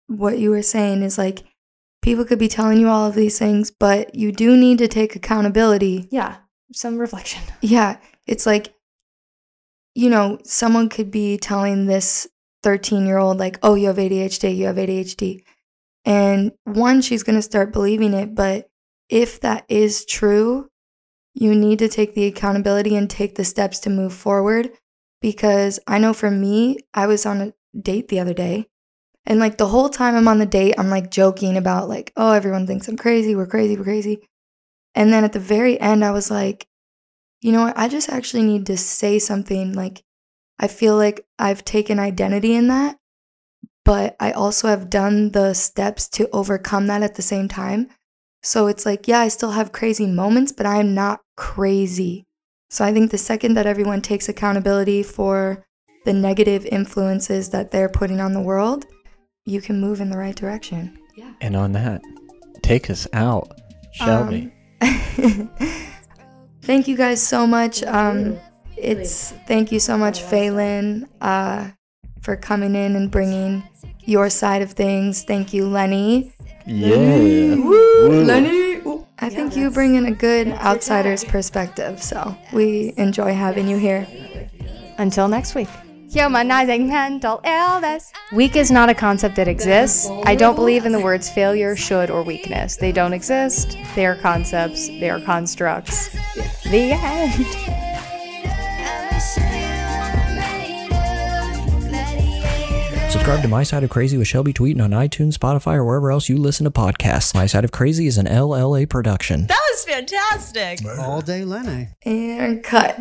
Speaker 2: what you were saying is like people could be telling you all of these things, but you do need to take accountability.
Speaker 3: yeah some reflection
Speaker 2: Yeah, it's like, you know, someone could be telling this 13 year old, like, oh, you have ADHD, you have ADHD. And one, she's going to start believing it. But if that is true, you need to take the accountability and take the steps to move forward. Because I know for me, I was on a date the other day. And like the whole time I'm on the date, I'm like joking about, like, oh, everyone thinks I'm crazy. We're crazy. We're crazy. And then at the very end, I was like, you know what? I just actually need to say something. Like, I feel like I've taken identity in that, but I also have done the steps to overcome that at the same time. So it's like, yeah, I still have crazy moments, but I'm not crazy. So I think the second that everyone takes accountability for the negative influences that they're putting on the world, you can move in the right direction. Yeah.
Speaker 1: And on that, take us out, Shelby.
Speaker 2: Um, thank you guys so much. Um, it's thank you so much, Phelan, uh, for coming in and bringing your side of things. Thank you, Lenny.
Speaker 1: yeah.
Speaker 2: Woo, Lenny. Ooh. I think you bring in a good outsider's perspective, so we enjoy having you here.
Speaker 3: until next week humanizing mental illness weak is not a concept that exists i don't believe in the words failure should or weakness they don't exist they are concepts they are constructs the end
Speaker 5: Subscribe to My Side of Crazy with Shelby Tweten on iTunes, Spotify, or wherever else you listen to podcasts. My Side of Crazy is an LLA production.
Speaker 6: That was fantastic.
Speaker 7: All day Lenny.
Speaker 2: And cut.